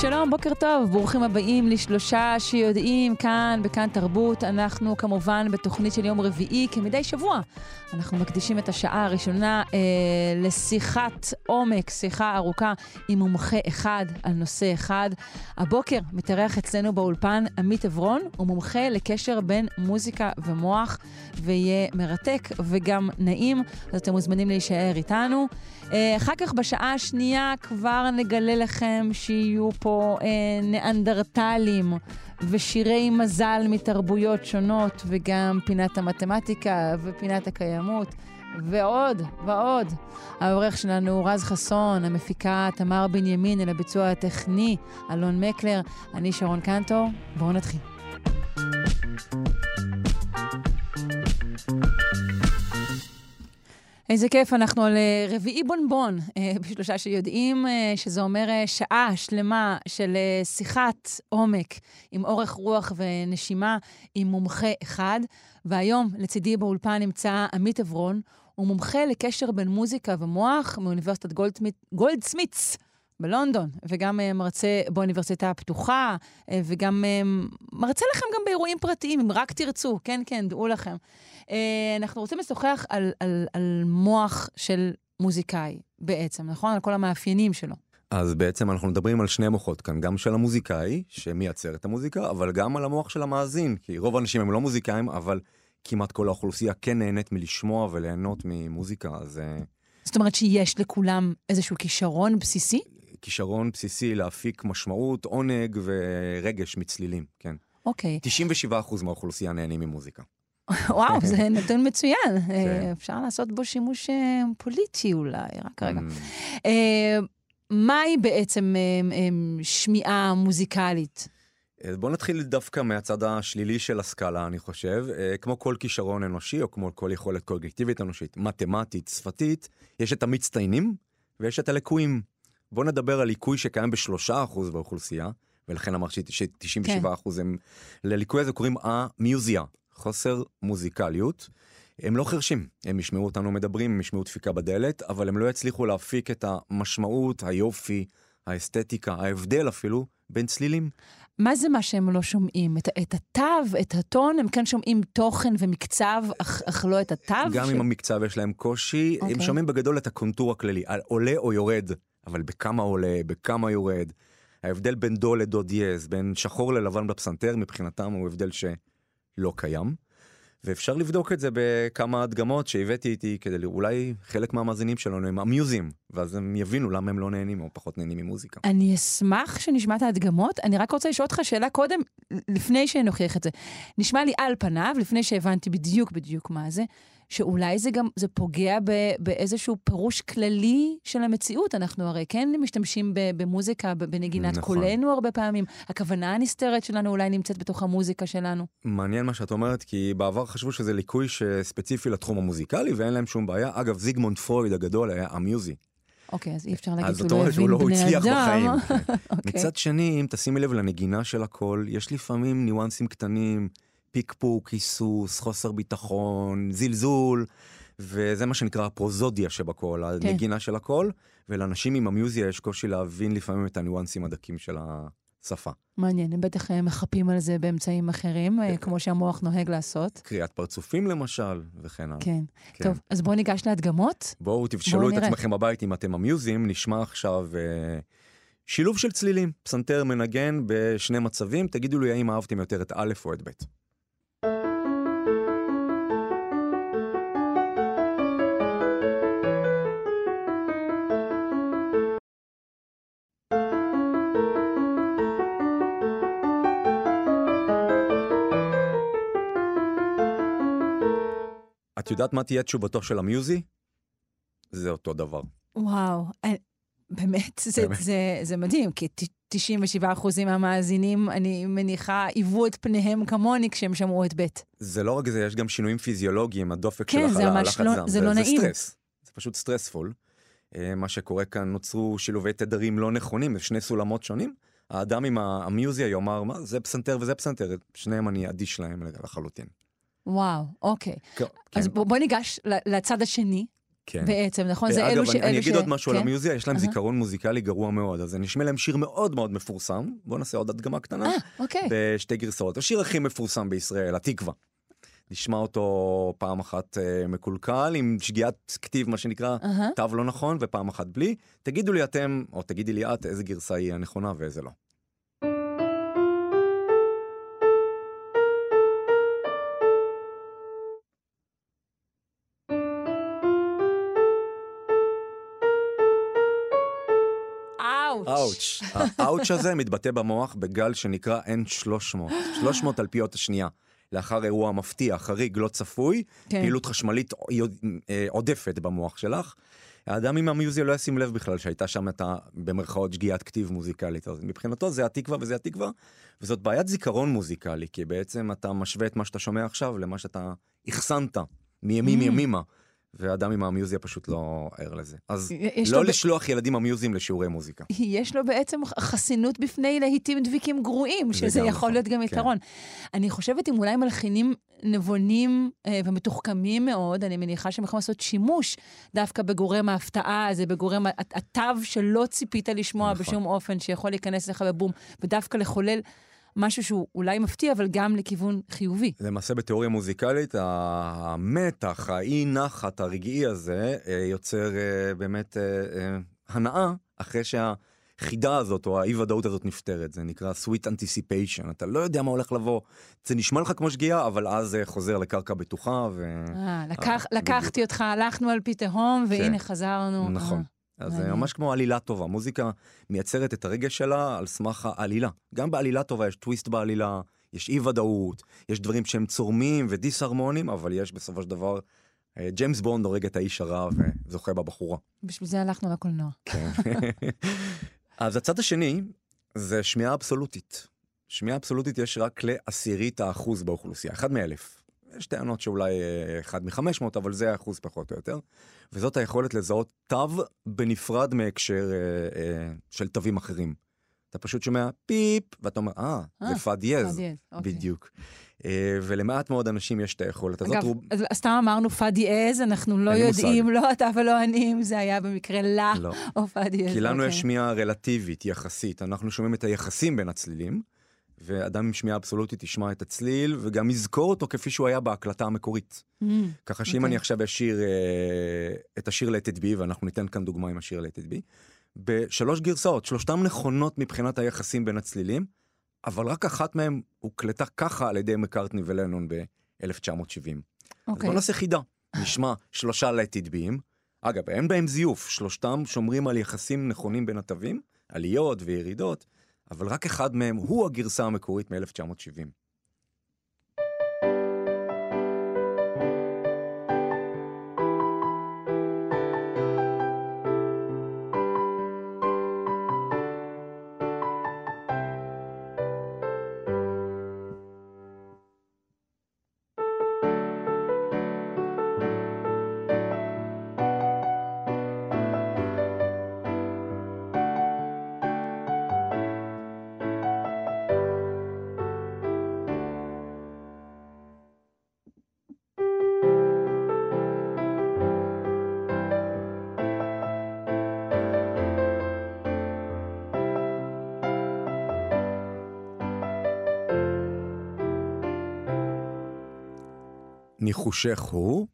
שלום, בוקר טוב, ברוכים הבאים לשלושה שיודעים כאן, בכאן תרבות. אנחנו כמובן בתוכנית של יום רביעי, כמדי שבוע. אנחנו מקדישים את השעה הראשונה אה, לשיחת עומק, שיחה ארוכה עם מומחה אחד על נושא אחד. הבוקר מתארח אצלנו באולפן עמית עברון, הוא מומחה לקשר בין מוזיקה ומוח, ויהיה מרתק וגם נעים, אז אתם מוזמנים להישאר איתנו. אה, אחר כך בשעה השנייה כבר נגלה לכם שיהיו פה אה, ניאנדרטלים ושירי מזל מתרבויות שונות, וגם פינת המתמטיקה ופינת הקיימות. ועוד, ועוד. העורך שלנו הוא רז חסון, המפיקה תמר בנימין, אל הביצוע הטכני אלון מקלר, אני שרון קנטור. בואו נתחיל. איזה כיף, אנחנו על אה, רביעי בונבון, אה, בשלושה שיודעים אה, שזה אומר שעה שלמה של שיחת עומק עם אורך רוח ונשימה עם מומחה אחד. והיום לצידי באולפן נמצא עמית עברון, הוא מומחה לקשר בין מוזיקה ומוח מאוניברסיטת גולדסמיץ. בלונדון, וגם מרצה באוניברסיטה הפתוחה, וגם מרצה לכם גם באירועים פרטיים, אם רק תרצו, כן, כן, דעו לכם. אה, אנחנו רוצים לשוחח על, על, על מוח של מוזיקאי בעצם, נכון? על כל המאפיינים שלו. אז בעצם אנחנו מדברים על שני מוחות כאן, גם של המוזיקאי שמייצר את המוזיקה, אבל גם על המוח של המאזין, כי רוב האנשים הם לא מוזיקאים, אבל כמעט כל האוכלוסייה כן נהנית מלשמוע וליהנות ממוזיקה, אז... אה, זאת אומרת שיש לכולם איזשהו כישרון בסיסי? כישרון בסיסי להפיק משמעות, עונג ורגש מצלילים, כן. אוקיי. 97% מהאוכלוסייה נהנים ממוזיקה. וואו, זה נתון מצוין. כן. אפשר לעשות בו שימוש אה, פוליטי אולי, רק רגע. Mm. אה, מהי בעצם אה, שמיעה מוזיקלית? בואו נתחיל דווקא מהצד השלילי של הסקאלה, אני חושב. כמו כל כישרון אנושי, או כמו כל יכולת קוגניטיבית אנושית, מתמטית, שפתית, יש את המצטיינים ויש את הלקויים. בואו נדבר על ליקוי שקיים בשלושה אחוז באוכלוסייה, ולכן אמרתי ש-97% כן. הם... לליקוי הזה קוראים המיוזיה, חוסר מוזיקליות. הם לא חרשים, הם ישמעו אותנו מדברים, הם ישמעו דפיקה בדלת, אבל הם לא יצליחו להפיק את המשמעות, היופי, האסתטיקה, ההבדל אפילו, בין צלילים. מה זה מה שהם לא שומעים? את, את התו, את הטון, הם כן שומעים תוכן ומקצב, אך, אך לא את התו? גם ש... עם המקצב יש להם קושי, okay. הם אוקיי. שומעים בגדול את הקונטור הכללי, עולה או יורד, אבל בכמה עולה, בכמה יורד. ההבדל בין דו לדו דיאז, בין שחור ללבן בפסנתר, מבחינתם הוא הבדל ש... לא קיים. ואפשר לבדוק את זה בכמה הדגמות שהבאתי איתי כדי אולי חלק מהמאזינים שלנו הם אמיוזים, ואז הם יבינו למה הם לא נהנים או פחות נהנים ממוזיקה. אני אשמח שנשמע את ההדגמות. אני רק רוצה לשאול אותך שאלה קודם, לפני שנוכיח את זה. נשמע לי על פניו, לפני שהבנתי בדיוק בדיוק מה זה. שאולי זה גם, זה פוגע ב, באיזשהו פירוש כללי של המציאות. אנחנו הרי כן משתמשים ב, במוזיקה, בנגינת נכון. קולנו הרבה פעמים. הכוונה הנסתרת שלנו אולי נמצאת בתוך המוזיקה שלנו. מעניין מה שאת אומרת, כי בעבר חשבו שזה ליקוי ספציפי לתחום המוזיקלי, ואין להם שום בעיה. אגב, זיגמונד פרויד הגדול היה אמיוזי. אוקיי, אז אי אפשר להגיד שהוא לא הבין לא בני אדם. בחיים. אוקיי. מצד שני, אם תשימי לב לנגינה של הקול, יש לפעמים ניואנסים קטנים. פיקפוק, היסוס, חוסר ביטחון, זלזול, וזה מה שנקרא הפרוזודיה שבקול, כן. הנגינה של הקול, ולאנשים עם המיוזיה יש קושי להבין לפעמים את הניואנסים הדקים של השפה. מעניין, הם בטח אה, מחפים על זה באמצעים אחרים, אה, כמו שהמוח נוהג לעשות. קריאת פרצופים למשל, וכן הלאה. כן. כן. טוב, אז בואו ניגש להדגמות. בואו תבשלו בוא את נראה. עצמכם בבית אם אתם אמיוזים, נשמע עכשיו... אה, שילוב של צלילים, פסנתר מנגן בשני מצבים, תגידו לי האם אהבתם יותר את א' או את ב'. את יודעת מה תהיה תשובתו של האמיוזי? זה אותו דבר. וואו, אני, באמת, זה, באמת. זה, זה מדהים, כי ת- 97% מהמאזינים, אני מניחה, העוו את פניהם כמוני כשהם שמעו את ב'. זה לא רק זה, יש גם שינויים פיזיולוגיים, הדופק כן, שלך זה הלחץ לא- דם. זה לא נעים. זה סטרס, זה פשוט stressful. אה, מה שקורה כאן, נוצרו שילובי תדרים לא נכונים, זה שני סולמות שונים. האדם עם האמיוזיה יאמר, מה, זה פסנתר וזה פסנתר, שניהם אני אדיש להם לחלוטין. וואו, אוקיי. כן, אז בוא, בוא ניגש לצד השני כן. בעצם, נכון? אה, זה אגב, אלו ש... אני, אני אגיד ש... עוד משהו על כן? המיוזיה, יש להם. זיכרון מוזיקלי גרוע מאוד, אז אני אשמיע להם שיר מאוד מאוד מפורסם, בואו נעשה עוד הדגמה קטנה, אה, אוקיי. בשתי גרסאות. השיר הכי מפורסם בישראל, התקווה. נשמע אותו פעם אחת אה, מקולקל, עם שגיאת כתיב, מה שנקרא. תו לא נכון, ופעם אחת בלי. תגידו לי אתם, או תגידי לי את, איזה גרסה היא הנכונה ואיזה לא. אאוץ'. האאוץ' הזה מתבטא במוח בגל שנקרא N300, 300 אלפיות השנייה. לאחר אירוע מפתיע, חריג, לא צפוי, כן. פעילות חשמלית אה, עודפת במוח שלך. האדם עם המיוזיה לא ישים לב בכלל שהייתה שם את ה... במרכאות שגיאת כתיב מוזיקלית. אז מבחינתו זה התקווה וזה התקווה, וזאת בעיית זיכרון מוזיקלי, כי בעצם אתה משווה את מה שאתה שומע עכשיו למה שאתה אחסנת מימים Mm. ימימה, ואדם עם המיוזיה פשוט לא ער לזה. אז לא לו ב- לשלוח ילדים המיוזיים לשיעורי מוזיקה. יש לו בעצם חסינות בפני להיטים דביקים גרועים, זה שזה יכול נכון, להיות גם כן. יתרון. אני חושבת אם אולי מלחינים נבונים אה, ומתוחכמים מאוד, אני מניחה שהם יכולים לעשות שימוש דווקא בגורם ההפתעה הזה, בגורם התו שלא ציפית לשמוע נכון. בשום אופן, שיכול להיכנס לך בבום, ודווקא לחולל משהו שהוא אולי מפתיע, אבל גם לכיוון חיובי. למעשה בתיאוריה מוזיקלית המתח, האי נחת הרגעי הזה אה, יוצר אה, באמת אה, אה, הנאה אחרי שהחידה הזאת או האי ודאות הזאת נפתרת. זה נקרא sweet anticipation, אתה לא יודע מה הולך לבוא. זה נשמע לך כמו שגיאה, אבל אז זה חוזר לקרקע בטוחה. ו... אה, לקח, לקחתי אותך, הלכנו על פי תהום, והנה כן. חזרנו. נכון. אה. אז זה מעניין. ממש כמו עלילה טובה. מוזיקה מייצרת את הרגש שלה על סמך העלילה. גם בעלילה טובה יש טוויסט בעלילה, יש אי ודאות, יש דברים שהם צורמים ודיסהרמונים, אבל יש בסופו של דבר, אה, ג'יימס בונד הורג את האיש הרע וזוכה בבחורה. בשביל זה הלכנו לקולנוע. כן. אז הצד השני זה שמיעה אבסולוטית. שמיעה אבסולוטית יש רק לעשירית האחוז באוכלוסייה, אחד מאלף. יש טענות שאולי אה, אחד מחמש מאות, אבל זה האחוז פחות או יותר. וזאת היכולת לזהות תו בנפרד מהקשר אה, אה, של תווים אחרים. אתה פשוט שומע פיפ, ואתה אומר, אה, אה, זה פא דיאז. פא דיאז, אוקיי. בדיוק. אה, ולמעט מאוד אנשים יש את היכולת הזאת. אגב, אז סתם אמרנו פא דיאז, אנחנו לא. יודעים, לא אתה ולא אני, אם זה היה במקרה לה לא. או פא דיאז. כי לנו אוקיי. יש שמיעה רלטיבית, יחסית. אנחנו שומעים את היחסים בין הצלילים, ואדם עם שמיעה אבסולוטית ישמע את הצליל, וגם יזכור אותו כפי שהוא היה בהקלטה המקורית. Mm, ככה שאם אוקיי. אני עכשיו אשיר אה, את השיר Let it be, ואנחנו ניתן כאן דוגמה עם השיר Let it be, בשלוש גרסאות, שלושתן נכונות מבחינת היחסים בין הצלילים, אבל רק אחת מהן הוקלטה ככה על ידי מקארטני ולנון ב-1970. אז אוקיי. בוא נעשה חידה. נשמע שלושה let it be'ים. אגב, אין בהם זיוף, שלושתם שומרים על יחסים נכונים בין התווים, עליות וירידות, אבל רק אחד מהם הוא הגרסה המקורית מ-1970. ניחושך הוא,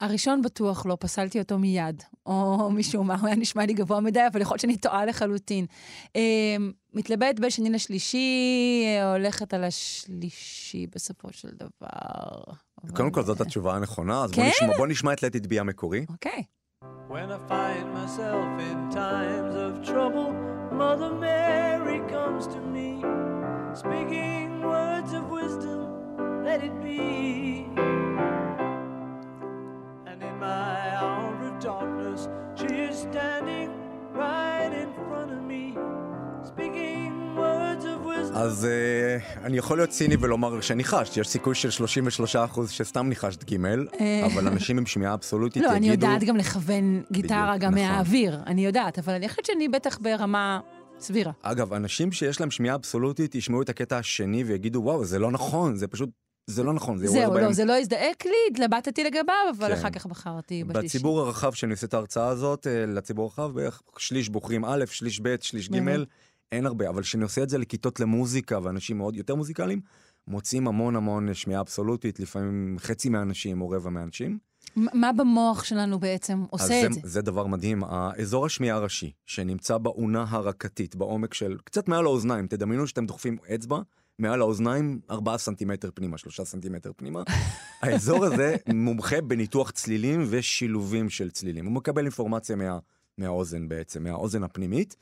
הראשון בטוח לא, פסלתי אותו מיד, או משום מה, הוא היה נשמע לי גבוה מדי, אבל יכול להיות שאני טועה לחלוטין. אה, מתלבט בין שני לשלישי, הולכת על השלישי בסופו של דבר. קודם כל זאת התשובה הנכונה, אז בוא כן? נשמע, את it be המקורי. אוקיי. When I find myself in times of trouble, Mother Mary comes to me, speaking words of wisdom, let it be. my hour of darkness, she is standing right in front of me, speaking words of wisdom. אז uh, אני יכול להיות ציני ולומר שניחשת, יש סיכוי של 33% שסתם ניחשת גימל, אה. אבל אנשים עם שמיעה אבסולוטית יגידו... לא, אני יודעת גם לכוון גיטרה גם נכון. מהאוויר, אני יודעת, אבל אני חושבת שאני בטח ברמה... סבירה. אגב, אנשים שיש להם שמיעה אבסולוטית ישמעו את הקטע השני ויגידו, וואו, זה לא נכון, זה פשוט זה לא נכון, זה זהו, בהם... לא, זה לא הזדעק לי, התלבטתי לגביו, אבל כן. אחר כך בחרתי בשלישי. בציבור הרחב שאני עושה את ההרצאה הזאת, אה, לציבור הרחב בערך שליש בוחרים א', שליש ב', שליש ג'? אין הרבה, אבל כשאני עושה את זה לכיתות למוזיקה ואנשים מאוד יותר מוזיקליים, מוצאים המון המון שמיעה אבסולוטית, לפעמים חצי מהאנשים או רבע מהאנשים. מה במוח שלנו בעצם עושה את זה? זה דבר מדהים. האזור השמיעה הראשי, שנמצא באונה הרקתית, בעומק של קצת מעל האוזניים, תדמיינו שאתם דוחפים אצבע מעל האוזניים 4 סנטימטר פנימה, 3 סנטימטר פנימה. האזור הזה מומחה בניתוח צלילים ושילובים של צלילים. הוא מקבל אינפורמציה מה, מהאוזן בעצם, מהאוזן הפנימית.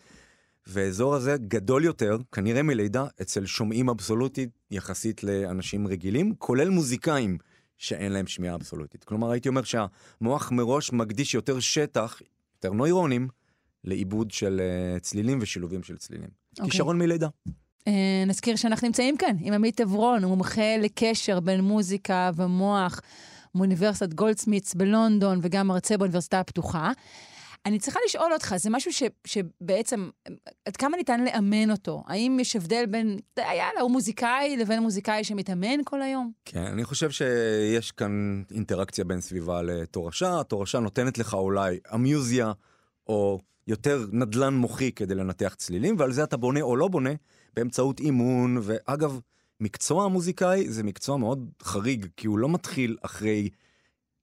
והאזור הזה גדול יותר, כנראה מלידה, אצל שומעים אבסולוטית יחסית לאנשים רגילים, כולל מוזיקאים שאין להם שמיעה אבסולוטית. כלומר, הייתי אומר שהמוח מראש מקדיש יותר שטח, יותר נוירונים, לעיבוד של uh, צלילים ושילובים של צלילים. אוקיי. כישרון מלידה. אה, נזכיר שאנחנו נמצאים כאן עם עמית עברון, הוא מומחה לקשר בין מוזיקה ומוח מאוניברסיטת גולדסמיתס בלונדון וגם מרצה באוניברסיטה הפתוחה. אני צריכה לשאול אותך, זה משהו ש, שבעצם, עד כמה ניתן לאמן אותו? האם יש הבדל בין, יאללה, הוא מוזיקאי לבין מוזיקאי שמתאמן כל היום? כן, אני חושב שיש כאן אינטראקציה בין סביבה לתורשה. התורשה נותנת לך אולי אמיוזיה, או יותר נדלן מוחי כדי לנתח צלילים, ועל זה אתה בונה או לא בונה באמצעות אימון. ואגב, מקצוע המוזיקאי זה מקצוע מאוד חריג, כי הוא לא מתחיל אחרי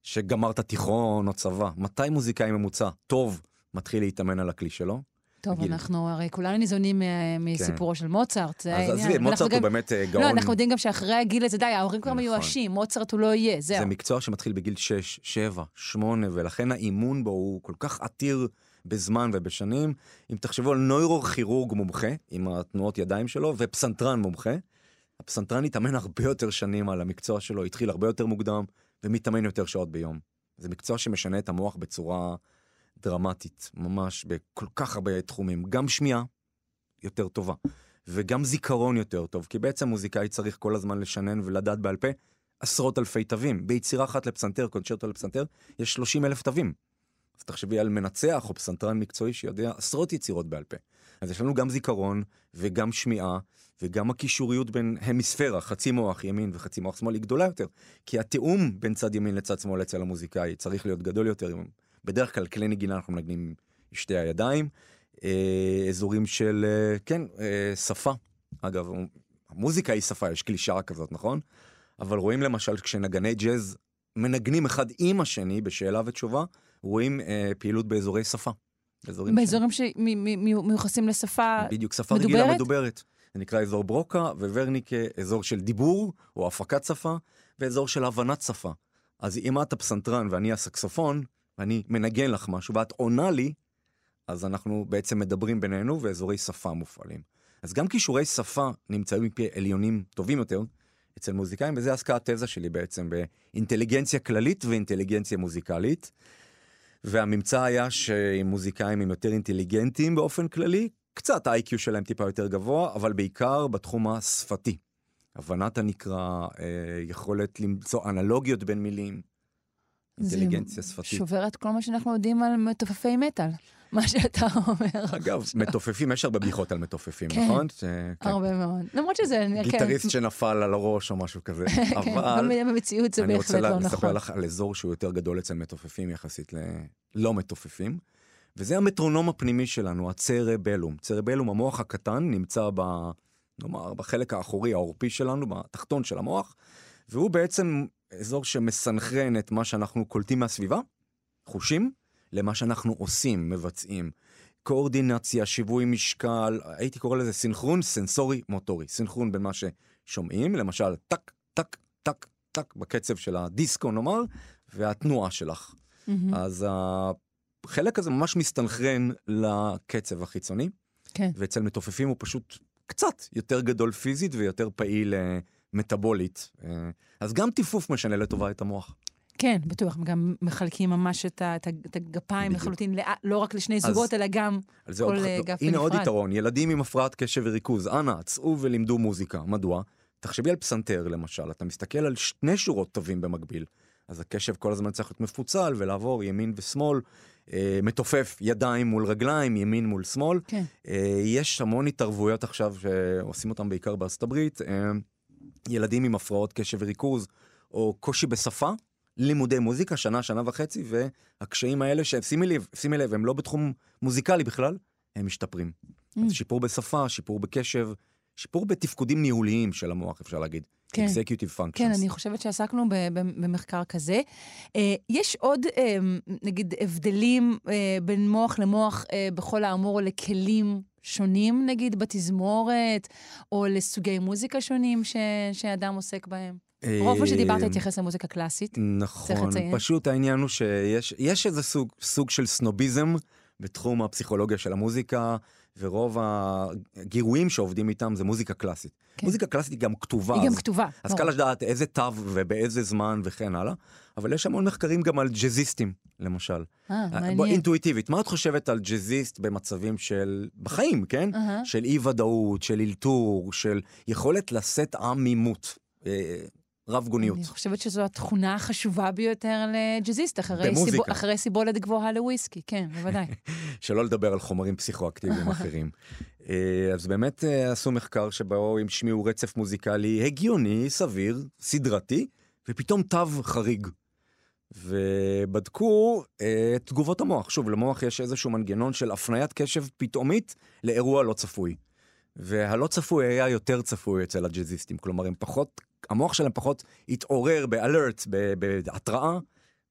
שגמרת תיכון או צבא. מתי מוזיקאי ממוצע טוב מתחיל להתאמן על הכלי שלו? טוב, גיל. אנחנו הרי כולנו ניזונים מה- מסיפורו של מוצרט, זה אז. עזבי, מוצרט הוא גם- באמת אה, גאון. לא, אנחנו יודעים גם שאחרי הגיל הזה, די, ההורים כבר נכון. מיואשים, מוצרט הוא לא יהיה, זה זהו. מקצוע שמתחיל בגיל 6, 7, 8, ולכן האימון בו הוא כל כך עתיר בזמן ובשנים. אם תחשבו על נוירוכירורג מומחה, עם התנועות ידיים שלו, ופסנתרן מומחה, הפסנתרן התאמן הרבה יותר שנים על המקצוע שלו, התחיל הרבה יותר מוקדם, ומתאמן יותר שעות ביום. זה מקצוע שמשנה את המוח בצורה דרמטית, ממש בכל כך הרבה תחומים. גם שמיעה יותר טובה, וגם זיכרון יותר טוב, כי בעצם מוזיקאי צריך כל הזמן לשנן ולדעת בעל פה עשרות אלפי תווים. ביצירה אחת לפסנתר, קונצ'רטו לפסנתר, יש 30 אלף תווים. אז תחשבי על מנצח או פסנתרן מקצועי שיודע עשרות יצירות בעל פה. אז יש לנו גם זיכרון וגם שמיעה וגם הקישוריות בין המיספירה, חצי מוח ימין וחצי מוח שמאל היא גדולה יותר. כי התיאום בין צד ימין לצד שמאל אצל המוזיקאי צריך להיות גדול יותר. בדרך כלל כלי נגינה אנחנו מנגנים עם שתי הידיים. אה, אזורים של, אה, כן, אה, שפה. אגב, המוזיקה היא שפה, יש קלישאה כזאת, נכון? אבל רואים למשל כשנגני ג'אז מנגנים אחד עם השני בשאלה ותשובה, רואים אה, פעילות באזורי שפה. באזורים באזורים שמיוחסים לשפה, ש... בדיוק, שפה מדוברת? רגילה מדוברת. זה נקרא אזור ברוקה, וורניקה, אזור של דיבור או הפקת שפה, ואזור של הבנת שפה. אז אם את הפסנתרן ואני הסקסופון, ואני מנגן לך משהו ואת עונה לי, אז אנחנו בעצם מדברים בינינו ואזורי שפה מופעלים. אז גם כישורי שפה נמצאים מפי עליונים טובים יותר אצל מוזיקאים, וזה עסקה התזה שלי בעצם באינטליגנציה כללית ואינטליגנציה מוזיקלית. והממצא היה שמוזיקאים הם יותר אינטליגנטים באופן כללי, קצת ה-IQ שלהם טיפה יותר גבוה, אבל בעיקר בתחום השפתי. הבנת הנקרא, אה, יכולת למצוא אנלוגיות בין מילים, זה אינטליגנציה שפתית. שובר את כל מה שאנחנו יודעים על מתופפי מטאל, מה שאתה אומר. אגב, מתופפים, יש הרבה בדיחות על מתופפים, כן. נכון? כן. הרבה מאוד. למרות שזה, כן. גיטריסט שנפל על הראש או משהו כזה. כן, אבל במציאות זה אני רוצה בהחלט לא לספר נכון. לך על אזור שהוא יותר גדול אצל מתופפים יחסית ללא מתופפים. וזה המטרונום הפנימי שלנו, הצרבלום. צרבלום, המוח הקטן, נמצא ב... נאמר, בחלק האחורי, העורפי שלנו, בתחתון של המוח, והוא בעצם אזור שמסנכרן את מה שאנחנו קולטים מהסביבה, חושים, למה שאנחנו עושים, מבצעים. קואורדינציה, שיווי משקל, הייתי קורא לזה סינכרון סנסורי מוטורי. סינכרון בין מה ששומעים, למשל טק, טק, טק, טק, בקצב של הדיסקו נאמר, והתנועה שלך. מהמם. אז החלק הזה ממש מסתנכרן לקצב החיצוני, כן. ואצל מתופפים הוא פשוט קצת יותר גדול פיזית ויותר פעיל אה, מטאבולית. אה, אז גם טיפוף משנה לטובה את המוח. כן, בטוח, הם גם מחלקים ממש את, ה, הגפיים. לחלוטין, לא, לא רק לשני זוגות, אלא גם כל אה, ח- גף הנה עוד בנפרד. יתרון, ילדים עם הפרעת קשב וריכוז, אנא, צאו ולימדו מוזיקה. מדוע? תחשבי על פסנתר למשל, אתה מסתכל על שני שורות תווים במקביל, אז הקשב כל הזמן צריך להיות מפוצל ולעבור ימין ושמאל, אה, מתופף ידיים מול רגליים, ימין מול שמאל. כן. אה, יש המון התערבויות עכשיו שעושים אותם בעיקר בארצות הברית, אה, ילדים עם הפרעות קשב וריכוז, או קושי בשפה, לימודי מוזיקה, שנה, שנה וחצי, והקשיים האלה, ששימי לב, שימי לב, הם לא בתחום מוזיקלי בכלל, הם משתפרים. Mm. אז שיפור בשפה, שיפור בקשב, שיפור בתפקודים ניהוליים של המוח, אפשר להגיד. כן. Executive functions. כן, אני חושבת שעסקנו במחקר כזה. אה, יש עוד, אה, נגיד, הבדלים אה, בין מוח למוח בכל האמור לכלים שונים, נגיד, בתזמורת, או לסוגי מוזיקה שונים ש- שאדם עוסק בהם? רוב מה שדיברת אה, התייחס למוזיקה קלאסית. נכון. פשוט העניין הוא שיש יש איזה סוג, סוג של סנוביזם בתחום הפסיכולוגיה של המוזיקה, ורוב הגירויים שעובדים איתם זה מוזיקה קלאסית. כן. מוזיקה קלאסית היא גם כתובה. היא גם אז- כתובה. אז. קל לדעת איזה תו ובאיזה זמן וכן הלאה, אבל יש המון מחקרים גם על ג'אזיסטים, למשל. אה, בוא, מעניין. אינטואיטיבית, מה את חושבת על ג'אזיסט במצבים של... בחיים, כן? אהה. של אי ודאות, של אלתור, של יכולת לשאת עמימות, אה, רב גוניות. אני חושבת שזו התכונה החשובה ביותר לג'אזיסט, אחרי. סיבו, אחרי סיבולת גבוהה לוויסקי, כן, בוודאי. שלא לדבר על חומרים פסיכואקטיביים אחרים. אה, אז באמת אה, עשו מחקר שבו הם השמיעו רצף מוזיקלי הגיוני, סביר, סדרתי, ופתאום תו חריג. ובדקו אה, את תגובות המוח. שוב, למוח יש איזשהו מנגנון של הפניית קשב פתאומית לאירוע לא צפוי. והלא צפוי היה יותר צפוי אצל הג'אזיסטים. כלומר, הם פחות, המוח שלהם פחות התעורר באלרט, בהתראה,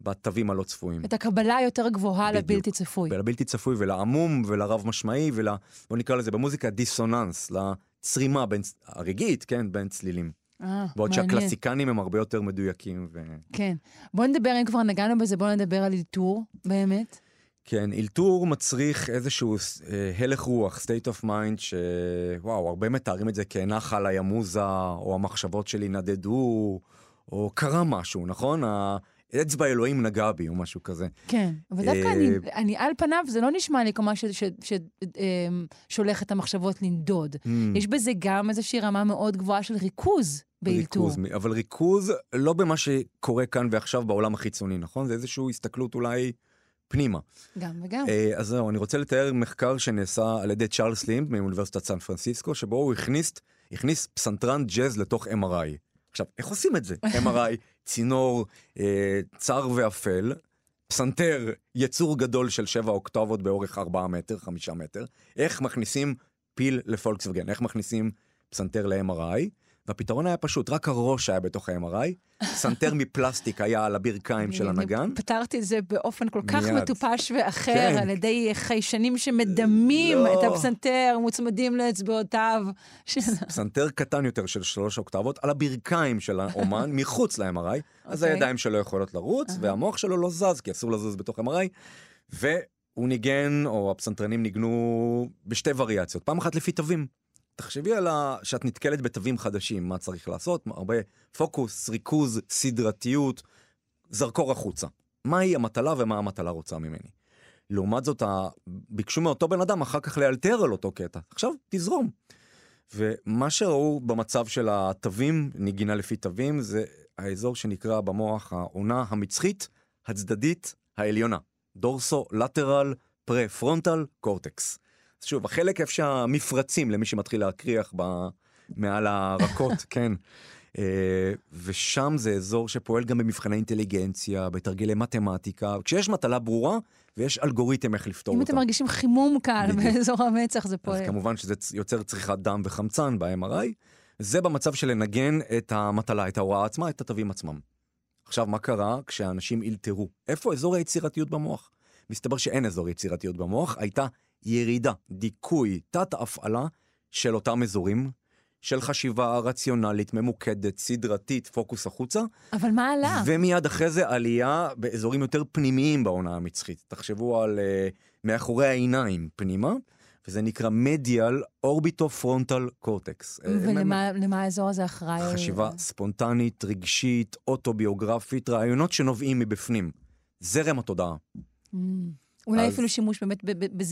בתווים הלא צפויים. את הקבלה היותר גבוהה בדיוק. לבלתי צפוי. ולבלתי צפוי ולעמום ולרב משמעי ול... בוא נקרא לזה במוזיקה דיסוננס, לצרימה בין, הרגעית, כן, בין צלילים. אה, בעוד מעניין. שהקלאסיקנים הם הרבה יותר מדויקים. ו... כן. בוא נדבר, אם כבר נגענו בזה, בוא נדבר על אלתור, באמת. כן, אלתור מצריך איזשהו אה, הלך רוח, state of mind, שוואו, הרבה מתארים את זה כנחל הימוזה, או המחשבות שלי נדדו, או קרה משהו, נכון? האצבע אלוהים נגע בי, או משהו כזה. כן. אבל דווקא אה, אני, אני, על פניו, זה לא נשמע לי כמו ששולח את המחשבות לנדוד. Mm. יש בזה גם איזושהי רמה מאוד גבוהה של ריכוז באלתור. ריכוז, אבל ריכוז לא במה שקורה כאן ועכשיו בעולם החיצוני, נכון? זה איזושהי הסתכלות אולי פנימה. גם וגם. אה, אז זהו, אני רוצה לתאר מחקר שנעשה על ידי צ'ארלס לימב מאוניברסיטת סן פרנסיסקו, שבו הוא הכניס, הכניס פסנתרן ג'אז לתוך MRI. עכשיו, איך עושים את זה? MRI, צינור אה, צר ואפל, פסנתר, יצור גדול של שבע אוקטבות באורך 4 מטר, 5 מטר, איך מכניסים פיל לפולקסווגן, איך מכניסים פסנתר ל-MRI, והפתרון היה פשוט, רק הראש היה בתוך ה-MRI, פסנתר מפלסטיק היה על הברכיים של הנגן. פתרתי את זה באופן כל כך מיד. מטופש ואחר, כן. על ידי חיישנים שמדמים לא. את הפסנתר, מוצמדים לאצבעותיו. של- פסנתר קטן יותר של שלוש אוקטבות על הברכיים של האומן מחוץ ל-MRI, אז אוקיי. הידיים שלו יכולות לרוץ והמוח שלו לא זז כי אסור לזוז בתוך MRI, והוא ניגן או הפסנתרנים ניגנו בשתי וריאציות, פעם אחת לפי תווים. תחשבי על ה... שאת נתקלת בתווים חדשים, מה צריך לעשות, הרבה פוקוס, ריכוז, סדרתיות, זרקור החוצה. מהי המטלה ומה המטלה רוצה ממני. לעומת זאת. ביקשו מאותו בן אדם אחר כך לאלתר על אותו קטע. עכשיו, תזרום. ומה שראו במצב של התווים, נגינה לפי תווים, זה האזור שנקרא במוח העונה המצחית, הצדדית העליונה. דורסו, לטרל, פרה-פרונטל, קורטקס. אז שוב, החלק איפה שהמפרצים, למי שמתחיל להקריח ב... מעל הרקות, כן. אה, ושם זה אזור שפועל גם במבחני אינטליגנציה, בתרגילי מתמטיקה, כשיש מטלה ברורה ויש אלגוריתם איך לפתור אם אותה. אתם מרגישים חימום קל. באזור המצח, זה אז פועל. כמובן שזה יוצר צריכת דם וחמצן ב-MRI. זה במצב של לנגן את המטלה, את ההוראה עצמה, את התווים עצמם. עכשיו, מה קרה כשאנשים אלתרו? איפה אזור היצירתיות במוח? מסתבר שאין אזור יצירתיות במוח, הייתה ירידה, דיכוי, תת-הפעלה של אותם אזורים, של חשיבה רציונלית, ממוקדת, סדרתית, פוקוס החוצה, אבל מה עלה? ומיד אחרי זה עלייה באזורים יותר פנימיים בעונה המצחית. תחשבו על uh, מאחורי העיניים פנימה, וזה נקרא מדיאל אורביטו פרונטל קורטקס. ולמה למה האזור הזה אחראי? חשיבה ספונטנית, רגשית, אוטוביוגרפית, רעיונות שנובעים מבפנים. זרם התודעה. Mm. אולי אז- אפילו שימוש באמת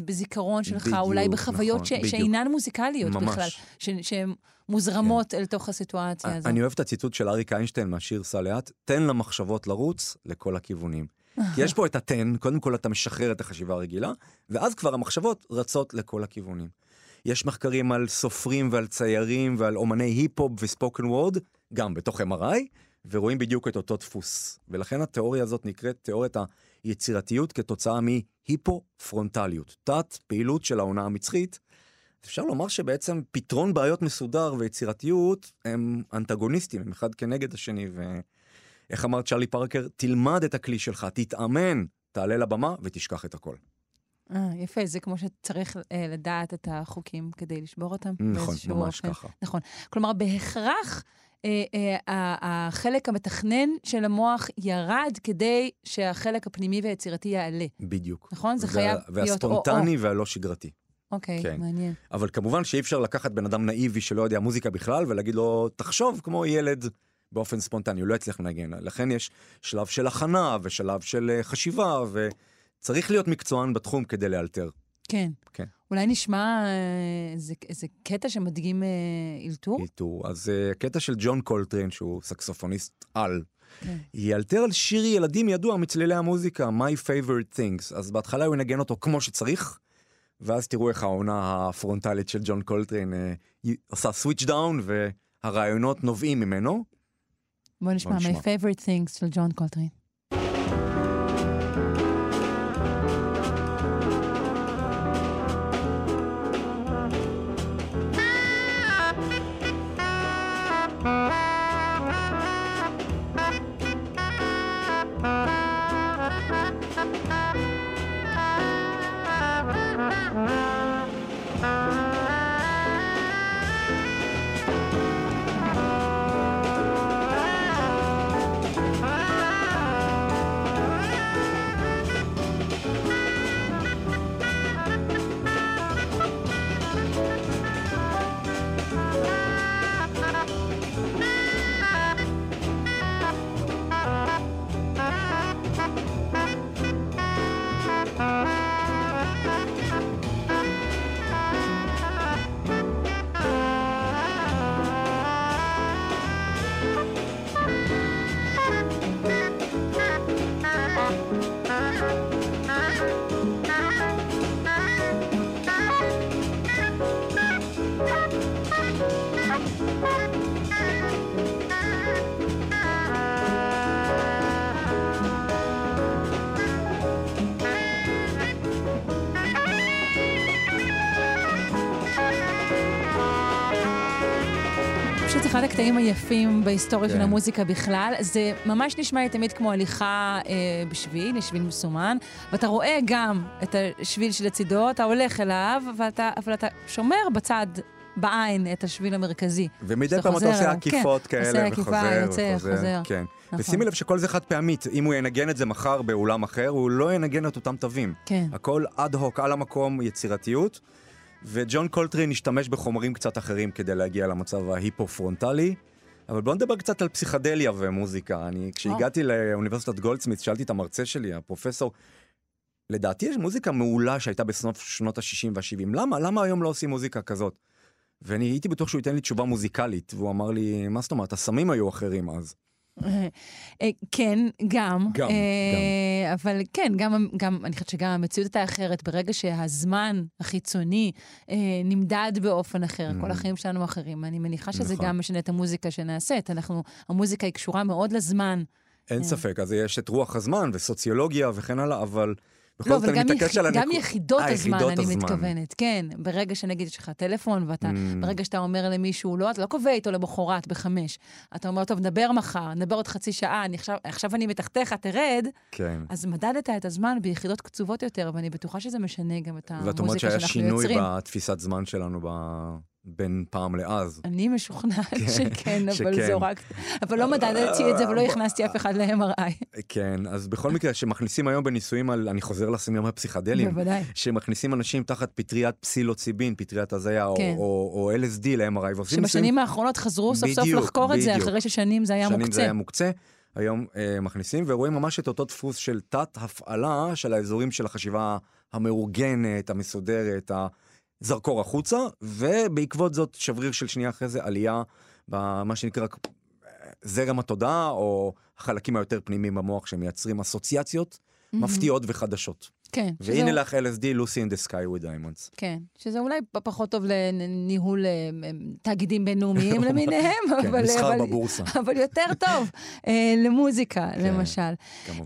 בזיכרון שלך, בדיוק, אולי בחוויות נכון, ש- בדיוק. שאינן מוזיקליות ממש. כן. בכלל, ש- שהן מוזרמות אל תוך הסיטואציה הזאת. אני אוהב את הציטוט של אריק איינשטיין מהשיר סע לאט, תן למחשבות לרוץ לכל הכיוונים. כי יש פה את התן, קודם כל אתה משחרר את החשיבה הרגילה, ואז כבר המחשבות רצות לכל הכיוונים. יש מחקרים על סופרים ועל ציירים ועל אומני היפ-הופ וספוקן וורד, גם בתוך MRI, ורואים בדיוק את אותו דפוס. ולכן התיאוריה הזאת נקראת תיאוריית היצירתיות כתוצאה מהיפו-פרונטליות, תת פעילות של העונה המצחית. אפשר לומר שבעצם פתרון בעיות מסודר ויצירתיות הם אנטגוניסטים, הם אחד כנגד השני, ואיך אמר צ'רלי פארקר, תלמד את הכלי שלך, תתאמן, תעלה לבמה ותשכח את הכל. אה, יפה, זה כמו שצריך אה, לדעת את החוקים כדי לשבור אותם. נכון, ממש אופן. ככה. נכון. כלומר, בהכרח החלק המתכנן של המוח ירד כדי שהחלק הפנימי והיצירתי יעלה. בדיוק. נכון? זה חייב להיות או-או. והספונטני והלא שגרתי. אוקיי, כן. מעניין. אבל כמובן שאי אפשר לקחת בן אדם נאיבי שלא יודע מוזיקה בכלל ולהגיד לו, תחשוב כמו ילד באופן ספונטני, הוא לא יצליח לנגן. לכן יש שלב של הכנה ושלב של אה, חשיבה, וצריך להיות מקצוען בתחום כדי לאלתר. כן. כן. אולי נשמע אה, איזה, איזה קטע שמדגים אה, אלתור? אלתור. אז אה, הקטע של ג'ון קולטריין, שהוא סקסופוניסט על, כן. יאלתר על שיר ילדים ידוע מצלילי המוזיקה, My Favorite Things. אז בהתחלה הוא ינגן אותו כמו שצריך, ואז תראו איך האונה הפרונטלית של ג'ון קולטריין אה, עושה switch down, והרעיונות נובעים ממנו. בוא נשמע, נשמע. My favorite things של ג'ון קולטריין. הקטעים היפים בהיסטוריה של כן. המוזיקה בכלל. זה ממש נשמע לי תמיד כמו הליכה אה, בשביל, שביל מסומן, ואתה רואה גם את השביל שלצידו, אתה הולך אליו, ואתה, אבל אתה שומר בצד, בעין, את השביל המרכזי. ומדי פעם אתה עושה. עקיפות כן, כאלה, עושה עקיפה, וחוזר, יוצא, וחוזר. חוזר. כן. נכון. ושימי לב שכל זה חד פעמית, אם הוא ינגן את זה מחר באולם אחר, הוא לא ינגן את אותם תווים. כן. הכל אד הוק, על המקום, יצירתיות. וג'ון קולטרין השתמש בחומרים קצת אחרים כדי להגיע למצב ההיפו-פרונטלי. אבל בואו נדבר קצת על פסיכדליה ומוזיקה. אני, כשהגעתי לאוניברסיטת גולדסמית, שאלתי את המרצה שלי, הפרופסור, לדעתי יש מוזיקה מעולה שהייתה בסוף שנות ה-60 וה-70. למה? למה היום לא עושים מוזיקה כזאת? ואני הייתי בטוח שהוא ייתן לי תשובה מוזיקלית, והוא אמר לי, מה זאת אומרת, הסמים היו אחרים אז. אה, כן, גם. גם, אה, אבל כן, גם, גם, אני חושבת שגם המציאות הייתה אחרת. ברגע שהזמן החיצוני אה, נמדד באופן אחר, כל Mhm. החיים שלנו אחרים, אני מניחה שזה נכון. גם משנה את המוזיקה שנעשית. אנחנו, המוזיקה היא קשורה מאוד לזמן. אין. ספק, אז יש את רוח הזמן וסוציולוגיה וכן הלאה, אבל לא, אבל גם, יח... גם הנקודה. יחידות הזמן, יחידות אני הזמן. מתכוונת. כן, ברגע שנגיד יש לך טלפון, ואתה, Mm. ברגע שאתה אומר למישהו, לא, אתה לא קובע איתו למחרת בחמש. אתה אומר, טוב, נדבר מחר, נדבר עוד חצי שעה, אני עכשיו, עכשיו אני מתחתיך, תרד. כן. אז מדדת את הזמן ביחידות קצובות יותר, ואני בטוחה שזה משנה גם את ואת אומרת המוזיקה שהיה שאנחנו שינוי יוצרים. בתפיסת זמן שלנו בין פעם לאז. אני משוכנעת כן, שכן, אבל. זו רק... אבל לא מדדתי את זה ולא הכנסתי אף אחד ל-MRI. כן, אז בכל מקרה, שמכניסים היום בניסויים על, אני חוזר לסמים הפסיכדליים, בוודאי. שמכניסים אנשים תחת פטריית פסילוציבין, פטריית הזיה, או, כן. LSD ל-MRI, ועושים שבשנים האחרונות חזרו סוף סוף לחקור את זה. אחרי ששנים זה היה שנים מוקצה. זה היה מוקצה, היום אה, מכניסים, ורואים ממש את אותו דפוס של תת-הפעלה של האזורים של החשיבה המאורגנת, המסודרת, הזרקור החוצה, ובעקבות זאת, שבריר של שנייה אחרי זה, עלייה במה שנקרא זרם התודעה, או החלקים היותר פנימיים במוח שמייצרים אסוציאציות מפתיעות וחדשות. כן. שזה- והנה לך LSD, Lucy in the Sky with Diamonds. כן, שזה אולי פחות טוב לניהול אה, אה, תאגידים בינלאומיים למיניהם, כן, אבל... מסחר אבל- בבורסה, אבל יותר טוב אה, למוזיקה, כן. למשל. כמובן.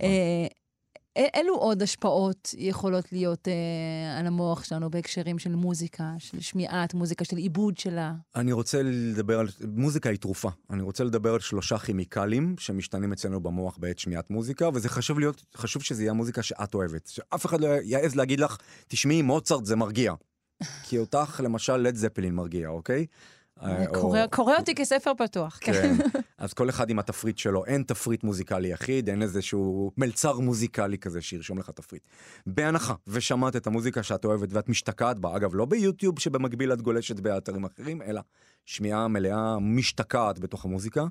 אילו עוד השפעות יכולות להיות אה, על המוח שלנו בהקשרים של מוזיקה, של שמיעת מוזיקה, של עיבוד שלה? אני רוצה לדבר על, מוזיקה היא תרופה. אני רוצה לדבר על שלושה כימיקלים שמשתנים אצלנו במוח בעת שמיעת מוזיקה, וזה חשוב להיות, חשוב שזה יהיה מוזיקה שאת אוהבת. שאף אחד לא יעז להגיד לך, תשמעי, מוצרט זה מרגיע. כי אותך, למשל, לד זפלין מרגיע, אוקיי? אה, קורא אותי כספר פתוח, כן. כן. אז כל אחד עם התפריט שלו, אין תפריט מוזיקלי יחיד, אין איזשהו מלצר מוזיקלי כזה שירשום לך תפריט. בהנחה ושמעת את המוזיקה שאת אוהבת ואת משתקעת בה, אגב, לא ביוטיוב שבמקביל את גולשת באתרים אחרים, אלא שמיעה מלאה משתקעת בתוך המוזיקה.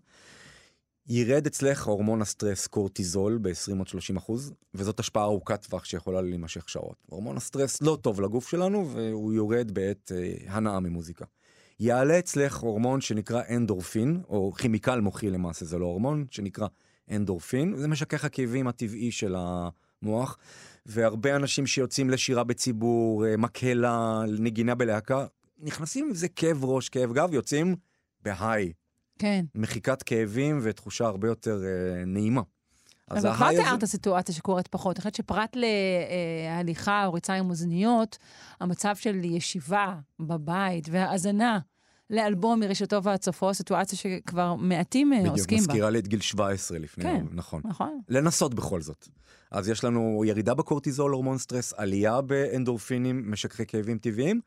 ירד אצלך הורמון הסטרס קורטיזול ב-20 עד 30 אחוז, וזאת השפעה ארוכת טווח שיכולה להימשך שעות. הורמון הסטרס לא טוב לגוף שלנו, והוא יורד בעת אה, הנאה ממוזיקה. יעלה אצלך הורמון שנקרא אנדורפין, או כימיקל מוחי למעשה, זה לא הורמון, שנקרא אנדורפין, זה משכך הכאבים הטבעי של המוח, והרבה אנשים שיוצאים לשירה בציבור, אה, מקהלה, נגינה בלהקה, נכנסים עם זה כאב ראש, כאב גב, יוצאים בהיי, כן. מחיקת כאבים ותחושה הרבה יותר אה, נעימה. אז אבל כבר תיארת סיטואציה שקורית פחות. אני חושבת שפרט להליכה או ריצה עם אוזניות, המצב של ישיבה בבית והאזנה לאלבום מראשיתו ועד סופו, סיטואציה שכבר מעטים אה, בדיוק, עוסקים בה. מזכירה לי את גיל 17 לפני, כן. נכון. נכון? לנסות בכל זאת. אז יש לנו ירידה בקורטיזול, הורמון סטרס, עלייה באנדורפינים, משככי כאבים טבעיים,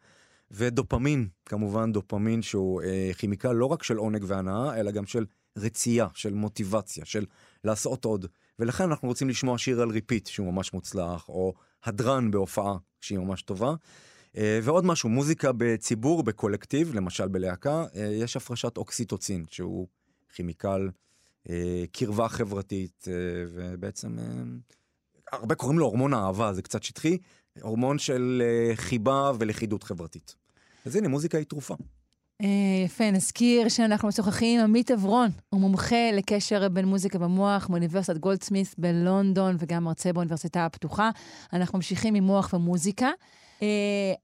ודופמין, כמובן דופמין שהוא אה, כימיקל לא רק של עונג והנאה, אלא גם של רצייה, של מוטיבציה, של לעשות עוד. ולכן אנחנו רוצים לשמוע שיר על repeat שהוא ממש מוצלח, או הדרן בהופעה שהיא ממש טובה. אה, ועוד משהו, מוזיקה בציבור, בקולקטיב, למשל בלהקה, אה, יש הפרשת אוקסיטוצין, שהוא כימיקל אה, קרבה חברתית, ובעצם הרבה קוראים לו הורמון האהבה, זה קצת שטחי, הורמון של חיבה ולכידות חברתית. אז הנה, מוזיקה היא תרופה. אה, יפה, נזכיר שאנחנו משוחחים עם עמית עברון, הוא מומחה לקשר בין מוזיקה במוח מאוניברסיטת גולדסמית בלונדון וגם מרצה באוניברסיטה הפתוחה. אנחנו ממשיכים עם מוח ומוזיקה. אה,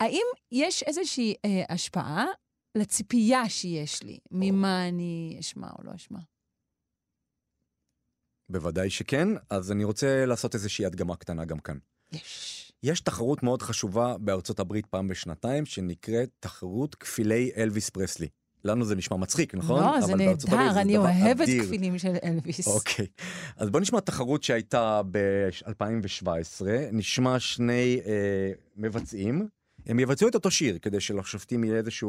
האם יש איזושהי אה, השפעה לציפייה שיש לי, ממה אני אשמע או לא אשמע? בוודאי שכן, אז אני רוצה לעשות איזושהי הדגמה קטנה גם כאן. יש. יש תחרות מאוד חשובה בארצות הברית פעם בשנתיים, שנקראת תחרות כפילי אלוויס פרסלי. לנו זה נשמע מצחיק, נכון? לא, זה נהדר, אני אוהבת אדיר. כפילים של אלוויס. אוקיי, אז בוא נשמע תחרות שהייתה ב-2017, נשמע שני אה, מבצעים, הם יבצעו את אותו שיר, כדי שלשופטים יהיה איזושהי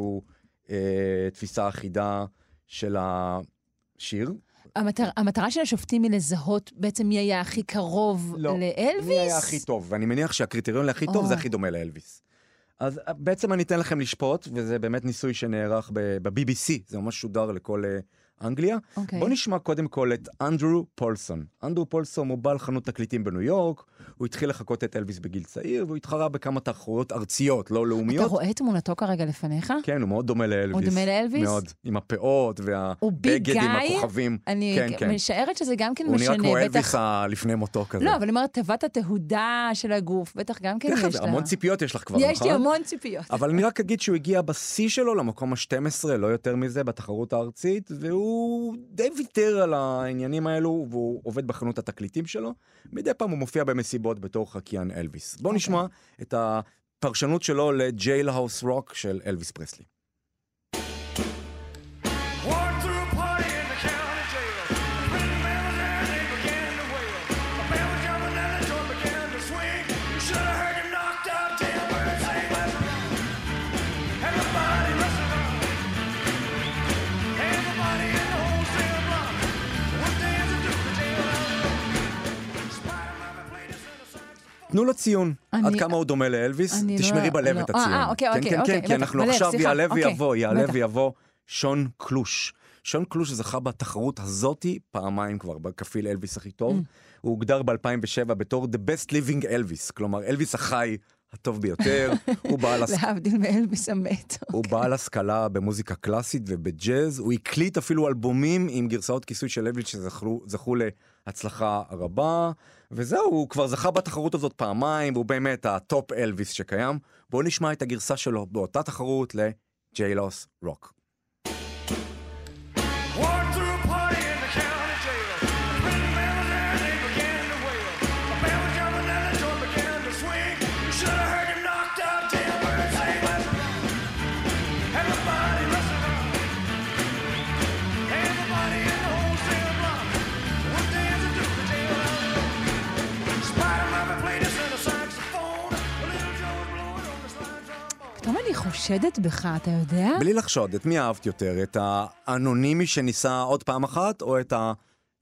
אה, תפיסה אחידה של השיר. המטר, המטרה של השופטים היא לזהות בעצם מי היה הכי קרוב לא. לאלוויס? מי היה הכי טוב, ואני מניח שהקריטריון להכי טוב או. זה הכי דומה לאלוויס. אז אה, בעצם אני אתן לכם לשפוט, וזה באמת ניסוי שנערך ב-BBC, זה ממש שודר לכל אה, אנגליה. אוקיי. בוא נשמע קודם כל את אנדרו פולסון. אנדרו פולסון הוא בעל חנות תקליטים בניו יורק, הוא התחיל לחקות את אלוויס בגיל צעיר, והוא התחרה בכמה תחרויות ארציות, לא אתה לאומיות. רואה את תמונתו כרגע לפניך? כן, הוא מאוד דומה לאלוויס. הוא דומה לאלוויס? מאוד, עם הפאות הוא והבגד עם? הכוכבים. אני כן, כן. משערת שזה גם כן הוא משנה. נראה כמו בטח- אלוויס לפני מותו כזה. לא, אבל אני אומרת, תיבת התהודה של הגוף, בטח גם כן יש לה. המון ציפיות יש לך כבר, נכון? יש לי המון ציפיות. אבל אני רק אגיד שהוא הגיע בשיא שלו למקום ה-12, לא יותר מזה, בתחרות הארצית, והוא די ויתר על העניינים האלו, והוא עובד בחנות התקליטים שלו. מדי פעם הוא מופיע במסיבות בתור חקיין אלוויס. בואו אוקיי. נשמע את הפרשנות שלו House Rock של אלוויס פרסלי. תנו לו ציון, אני- עד כמה הוא דומה לאלוויס, אני תשמרי לא- בלב לא. את אה, הציון. אה, אוקיי, כן, אוקיי, כן, אוקיי, כן, כי בטח, אנחנו בלב, עכשיו סליחה, יעלה אוקיי, ויבוא, יעלה בטח. ויבוא שון קלוש. שון קלוש זכה בתחרות הזאתי פעמיים כבר, בכפיל אלוויס הכי טוב. Mm. הוא הוגדר ב-2007 בתור The Best Living Elvis, כלומר אלוויס החי הטוב ביותר. הוא בעל הס- להבדיל מאלוויס המת. הוא בעל השכלה במוזיקה קלאסית ובג'אז, הוא הקליט אפילו אלבומים עם גרסאות כיסוי של אלוויס שזכו זכו להצלחה רבה, וזהו, הוא כבר זכה בתחרות הזאת פעמיים, והוא באמת ה top אלוויס שקיים. בואו נשמע את הגרסה שלו באותה תחרות ל Jailhouse Rock. אני חושדת בך, אתה יודע? בלי לחשוד, את מי אהבת יותר? את האנונימי שניסה עוד פעם אחת, או את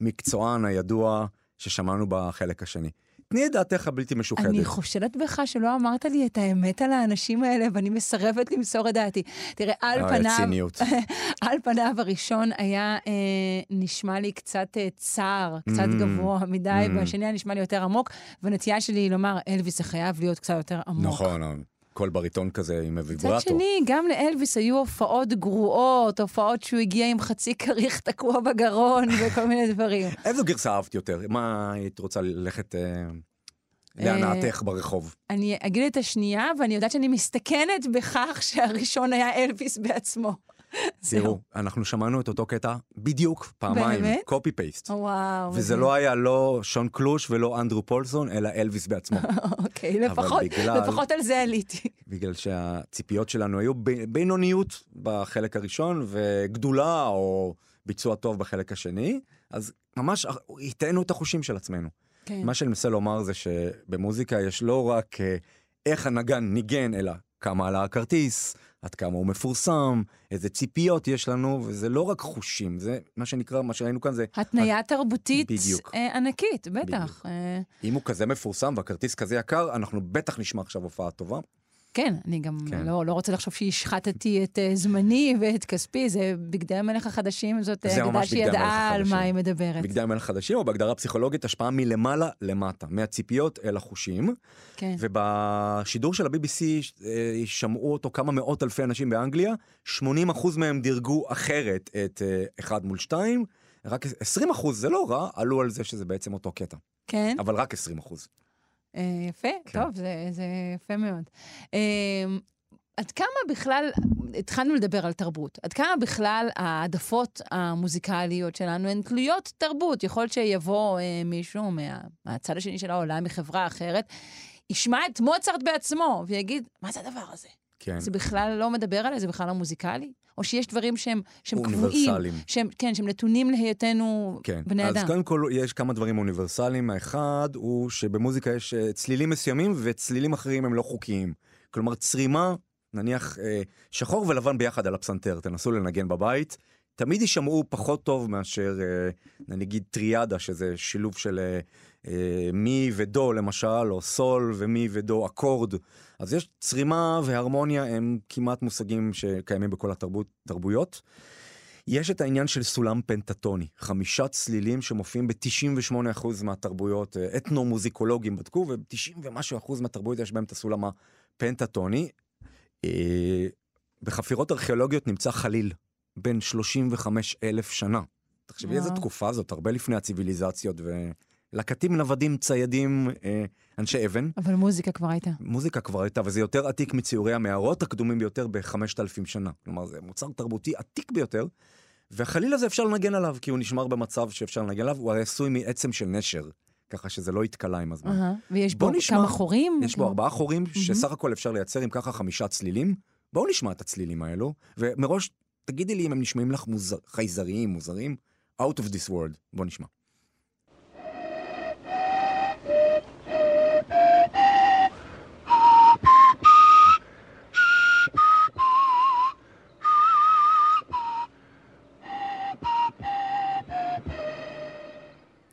המקצוען הידוע ששמענו בחלק השני? תני את דעתך הבלתי משוחדת. אני חושדת בך שלא אמרת לי את האמת על האנשים האלה, ואני מסרבת למסור את דעתי. תראה, על אה, פניו, ציניות. על פניו הראשון היה אה, נשמע לי קצת אה, צר, קצת Mm. גבוה מדי, Mm. והשני היה נשמע לי יותר עמוק, והנטייה שלי היא לומר, אלוויס זה חייב להיות קצת יותר עמוק. נכון, קול בריטון כזה עם מצד הוויברטו. שני, גם לאלוויס היו הופעות גרועות, הופעות שהוא הגיע עם חצי כריך תקוע בגרון וכל מיני דברים. איזו גרסה אהבת יותר? מה היית רוצה ללכת אה, להנאתך ברחוב? אני אגיד את השנייה, ואני יודעת שאני מסתכנת בכך שהראשון היה אלוויס בעצמו. תראו, אנחנו שמענו את אותו קטע בדיוק פעמיים? copy paste. וואו. וזה. לא היה לא שון קלוש ולא אנדרו פולסון, אלא אלוויס בעצמו. אוקיי, לפחות, בגלל- לפחות על זה עליתי. בגלל שהציפיות שלנו היו בינוניות בחלק הראשון, וגדולה או ביצוע טוב בחלק השני, אז ממש הטענו את החושים של עצמנו. כן. מה שאני מנסה לומר זה שבמוזיקה יש לא רק אה, איך הנגן ניגן, אלא כמה עלה הכרטיס, עד כמה הוא מפורסם, איזה ציפיות יש לנו, וזה לא רק חושים, זה מה שנקרא, מה שראינו כאן זה, התניה תרבותית בדיוק. אה, ענקית, בטח. בדיוק. אה, אם הוא כזה מפורסם והכרטיס כזה יקר, אנחנו בטח נשמע עכשיו הופעה טובה. כן, אני גם כן. לא, לא רוצה לחשוב שהשחטתי את אה, זמני ואת כספי, זה בגדי המלך החדשים, זאת אה, המלך שידעה על. מה היא מדברת. בגדי המלך החדשים, או בהגדרה פסיכולוגית, השפעה מלמעלה למטה, מהציפיות אל החושים. כן. ובשידור של ה-BBC אה, שמעו אותו כמה מאות אלפי אנשים באנגליה, 80% מהם דירגו אחרת את אה, אחד מול שתיים, רק 20% זה לא רע, עלו על זה שזה בעצם אותו קטע, כן, אבל רק 20%. אה, יפה, כן. טוב, זה, זה יפה מאוד. אה, עד כמה בכלל, התחלנו לדבר על תרבות, עד כמה בכלל העדפות המוזיקליות שלנו הן תלויות תרבות? יכול להיות שיבוא אה, מישהו מה, מהצד השני של העולם, מחברה אחרת, ישמע את מוצרט בעצמו ויגיד, מה זה הדבר הזה? כן. זה בכלל לא מדבר עליי, זה בכלל לא מוזיקלי? או שיש דברים שהם, שהם קבועים, אוניברסליים. שהם, כן, שהם נתונים להיותנו כן, בני אז אדם. קודם כל יש כמה דברים אוניברסליים. האחד הוא שבמוזיקה יש אה, צלילים מסוימים וצלילים אחרים הם לא חוקיים. כלומר, צרימה, נניח אה, שחור ולבן ביחד על הפסנתר, תנסו לנגן בבית, תמיד יישמעו פחות טוב מאשר אה, נגיד טריאדה, שזה שילוב של אה, מי ודו למשל, או סול ומי ודו אקורד. אז יש צרימה והרמוניה הם כמעט מושגים שקיימים בכל התרבויות. יש את העניין של סולם פנטטוני, חמישה צלילים שמופיעים ב-98% מהתרבויות, אה, אתנו-מוזיקולוגים בדקו, וב-90 ומשהו אחוז מהתרבויות יש בהם את הסולם הפנטטוני. אה, בחפירות ארכיאולוגיות נמצא חליל, בן 35 אלף שנה. תחשבי איזה. תקופה זאת, הרבה לפני הציוויליזציות, ולקטים, נוודים, ציידים, אה, אנשי אבן. אבל מוזיקה כבר הייתה. מוזיקה כבר הייתה, וזה יותר עתיק מציורי המערות הקדומים ביותר ב-5,000 שנה. כלומר, זה מוצר תרבותי עתיק ביותר, והחליל הזה אפשר לנגן עליו, כי הוא נשמר במצב שאפשר לנגן עליו, הוא הרי עשוי מעצם של נשר, ככה שזה לא יתקלה עם הזמן. אהה, ויש בו נשמע. כמה חורים. יש בו ארבעה חורים, שסך הכל אפשר לייצר עם ככה חמישה צלילים. בואו נשמע את הצלילים האלו, ומראש תגידי לי אם הם נשמעים לך מוזר, חייזריים, מוזרים. Out of this world. בואו נשמע.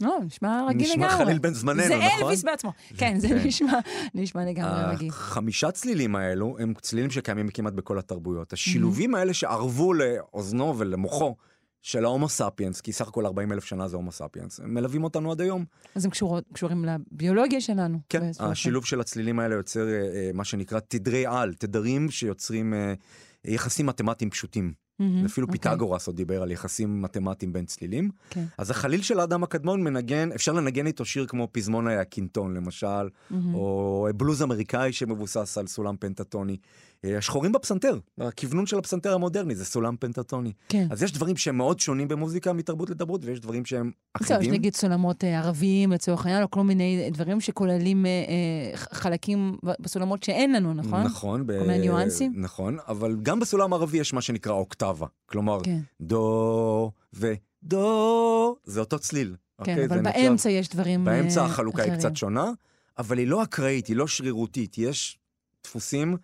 לא, נשמע רגיל לגמרי. נשמע חליל בן זמננו, זה נכון? אלוויס בעצמו. כן, זה כן. נשמע, נשמע לגמרי רגיל. החמישה צלילים האלו הם צלילים שקיימים כמעט בכל התרבויות. השילובים האלה שערבו לאוזנו ולמוחו של ההומו ספיאנס, כי סך הכל 40 אלף שנה זה הומו ספיאנס, הם מלווים אותנו עד היום. אז הם קשורות- קשורים לביולוגיה שלנו. כן. השילוב של הצלילים האלה יוצר אה, אה, מה שנקרא תדרי על, תדרים שיוצרים אה, יחסים מתמטיים פשוטים. מהמם, אפילו אוקיי. פיתגורס עוד דיבר על יחסים מתמטיים בין צלילים. כן. אז החליל של האדם הקדמון מנגן, אפשר לנגן איתו שיר כמו פזמון הקינטון למשל, מהמם. או בלוז אמריקאי שמבוסס על סולם פנטטוני. אה, השחורים בפסנתר, הכוונון של הפסנתר המודרני זה סולם פנטטוני. כן. אז יש דברים שהם מאוד שונים במוזיקה מתרבות לתרבות, ויש דברים שהם זהו, יש אחידים. נגיד סולמות אה, ערביים לצורך העניין, או כל מיני דברים שכוללים אה, חלקים בסולמות שאין לנו, נכון? נכון. כל מיני ניואנסים? נכון, אבל גם בסולם הערבי יש מה שנקרא אוקטבה. כלומר, כן, דו ודו, זה אותו צליל. כן, אוקיי? אבל באמצע יש דברים אה, באמצע החלוקה היא אחרים. קצת שונה, אבל היא לא אקראית, היא לא שרירותית, יש דפוסים,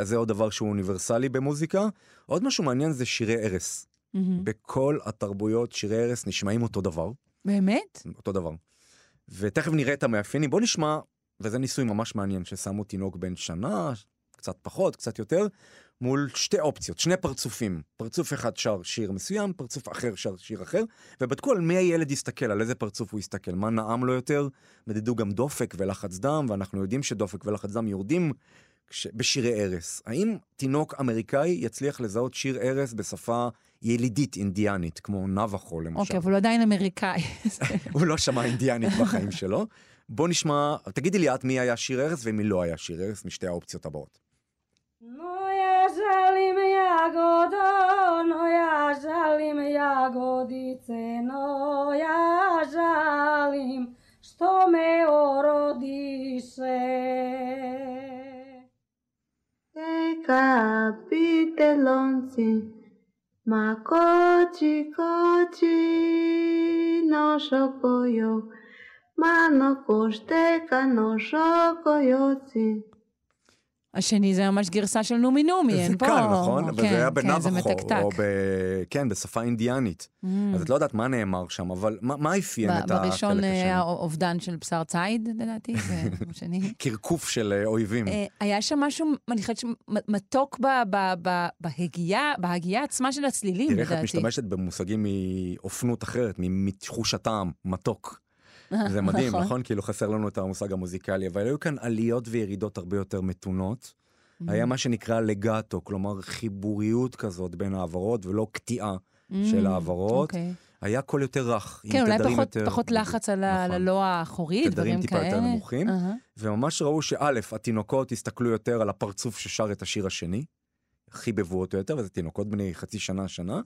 אז זה עוד דבר שהוא אוניברסלי במוזיקה. עוד משהו מעניין זה שירי ערש. מהמם. בכל התרבויות שירי ערש נשמעים אותו דבר, באמת? אותו דבר. ותכף נראה את המאפיינים. בוא נשמע, וזה ניסוי ממש מעניין, ששמו תינוק בן שנה, קצת פחות, קצת יותר, מול שתי אופציות, שני פרצופים. פרצוף אחד שר שיר מסוים, פרצוף אחר שר שיר אחר, ובדקו על מי הילד יסתכל, על איזה פרצוף הוא יסתכל, מה נעם לו יותר. מדדו גם דופק ולחץ דם, ואנחנו יודעים שדופק ולחץ דם יורדים כש... בשירי ערש. האם תינוק אמריקאי יצליח לזהות שיר ערש בשפה ילידית אינדיאנית, כמו נבחו למשל? אוקיי, אבל הוא עדיין אמריקאי. הוא לא שמע אינדיאנית בחיים שלו. בוא נשמע, תגידי לי את מי היה שיר ערש ומי לא היה שיר ערש משתי האופציות הבאות. Želim jagodo, no ja želim jagodice, no ja želim što me orodiše. capitelonzi, ma kochi kochi no shokoyo, mano koshiteka no shokoyozi. השני זה ממש גרסה של נומי נומי, אין זה פה... קל, נכון? וזה כן, היה כן, זה בנבחו, מתקתק. או ב... כן, בשפה אינדיאנית. Mm. אז את לא יודעת מה נאמר שם, אבל מה אפיין את החלק בראשון אה, היה השני? אובדן של בשר ציד, לדעתי, ובשני... קרקוף של אה, אויבים. אה, היה שם משהו, אני חושבת שמתוק ב- ב- ב- בהגייה, עצמה של הצלילים, תראה איך את לדעתי. משתמשת במושגים מאופנות אחרת, מתחוש הטעם, מתוק. זה מדהים, נכון? כאילו חסר לנו את המושג המוזיקלי, אבל היו כאן עליות וירידות הרבה יותר מתונות. היה מה שנקרא לגטו, כלומר חיבוריות כזאת בין העברות ולא קטיעה של העברות. אוקיי. היה קול יותר רך, עם כן, אולי תדרים פחות- יותר- פחות לחץ על נכון. הלא האחורי, תדרים דברים טיפה כאלה. יותר נמוכים. אהה. וממש ראו שא', התינוקות הסתכלו יותר על הפרצוף ששר את השיר השני, חיבבו אותו יותר, וזה תינוקות בני חצי שנה, שנה,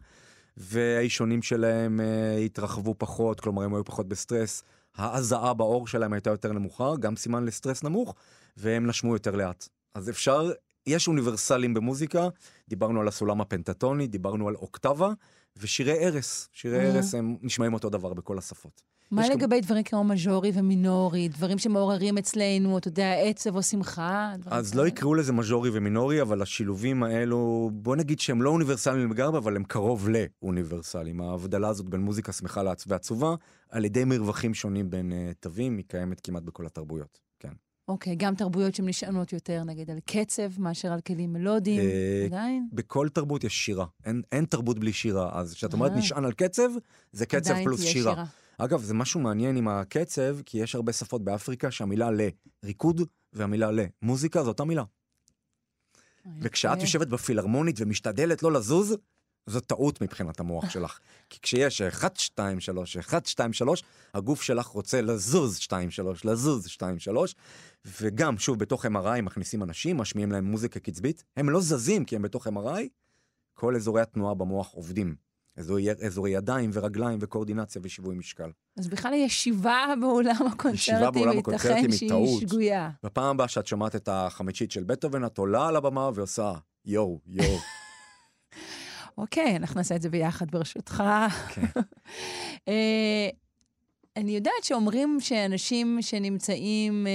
והאישונים שלהם אה, התרחבו פחות, כלומר הם היו פחות בסטרס, ההזעה בעור שלהם הייתה יותר נמוכה, גם סימן לסטרס נמוך, והם נשמו יותר לאט. אז אפשר, יש אוניברסלים במוזיקה, דיברנו על הסולם הפנטטוני, דיברנו על אוקטבה, ושירי ערש, שירי. ערש הם נשמעים אותו דבר בכל השפות. מה לגבי דברים כמו מז'ורי ומינורי, דברים שמעוררים אצלנו, אתה יודע, עצב או שמחה? אז כאלה? לא יקראו לזה מז'ורי ומינורי, אבל השילובים האלו, בוא נגיד שהם לא אוניברסליים לגמרי, אבל הם קרוב לאוניברסליים. ההבדלה הזאת בין מוזיקה שמחה ועצובה, על ידי מרווחים שונים בין uh, תווים, היא קיימת כמעט בכל התרבויות. כן. אוקיי, גם תרבויות שהן נשענות יותר, נגיד, על קצב מאשר על כלים מלודיים, אה, עדיין? בכל תרבות יש שירה, אין, אין תרבות בלי שירה. אז כשאת אומרת אה. נשען על קצב, זה קצב פלוס תהיה שירה. אגב, זה משהו מעניין עם הקצב, כי יש הרבה שפות באפריקה שהמילה לריקוד והמילה למוזיקה זו אותה מילה. וכשאת אוקיי. יושבת בפילהרמונית ומשתדלת לא לזוז, זו טעות מבחינת המוח שלך. כי כשיש 1, 2, 3, 1, 2, 3, הגוף שלך רוצה לזוז 2, 3, לזוז 2, 3, וגם, שוב, בתוך MRI מכניסים אנשים, משמיעים להם מוזיקה קצבית, הם לא זזים כי הם בתוך MRI, כל אזורי התנועה במוח עובדים. אזורי, ידיים ורגליים וקואורדינציה ושיווי משקל. אז בכלל ישיבה באולם הקונצרטים, ייתכן היא שהיא. שגויה. בפעם הבאה שאת שומעת את החמישית של בטהובן, את עולה על הבמה ועושה יואו, יואו. אוקיי, אנחנו נעשה את זה ביחד, ברשותך. כן. אה, אני יודעת שאומרים שאנשים שנמצאים, אה,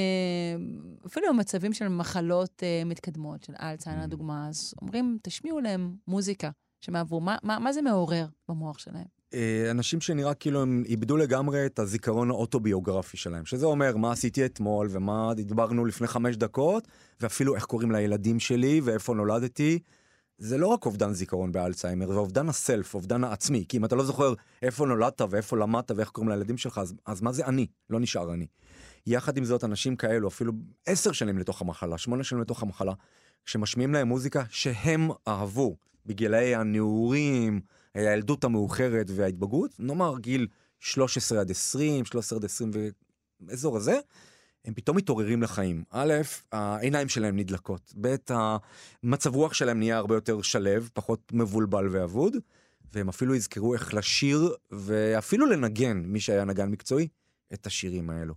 אפילו במצבים של מחלות אה, מתקדמות, של אלצהיימר Mm. לדוגמה, אז אומרים, תשמיעו להם מוזיקה שמעברו. מה, מה, מה זה מעורר במוח שלהם? אה, אנשים שנראה כאילו הם איבדו לגמרי את הזיכרון האוטוביוגרפי שלהם, שזה אומר מה עשיתי אתמול ומה דיברנו לפני חמש דקות, ואפילו איך קוראים לילדים שלי ואיפה נולדתי. זה לא רק אובדן זיכרון באלצהיימר, זה אובדן הסלף, אובדן העצמי. כי אם אתה לא זוכר איפה נולדת ואיפה למדת ואיך קוראים לילדים שלך, אז, אז מה זה אני? לא נשאר אני. יחד עם זאת, אנשים כאלו, אפילו עשר שנים לתוך המחלה, שמונה שנים לתוך המחלה, שמשמיעים להם מוזיקה שהם אהבו בגילאי הנעורים, הילדות המאוחרת וההתבגרות, נאמר גיל 13 עד 20, 13 עד 20 ואזור הזה, הם פתאום מתעוררים לחיים. א', העיניים שלהם נדלקות, ב', המצב רוח שלהם נהיה הרבה יותר שלב, פחות מבולבל ואבוד, והם אפילו יזכרו איך לשיר ואפילו לנגן, מי שהיה נגן מקצועי, את השירים האלו.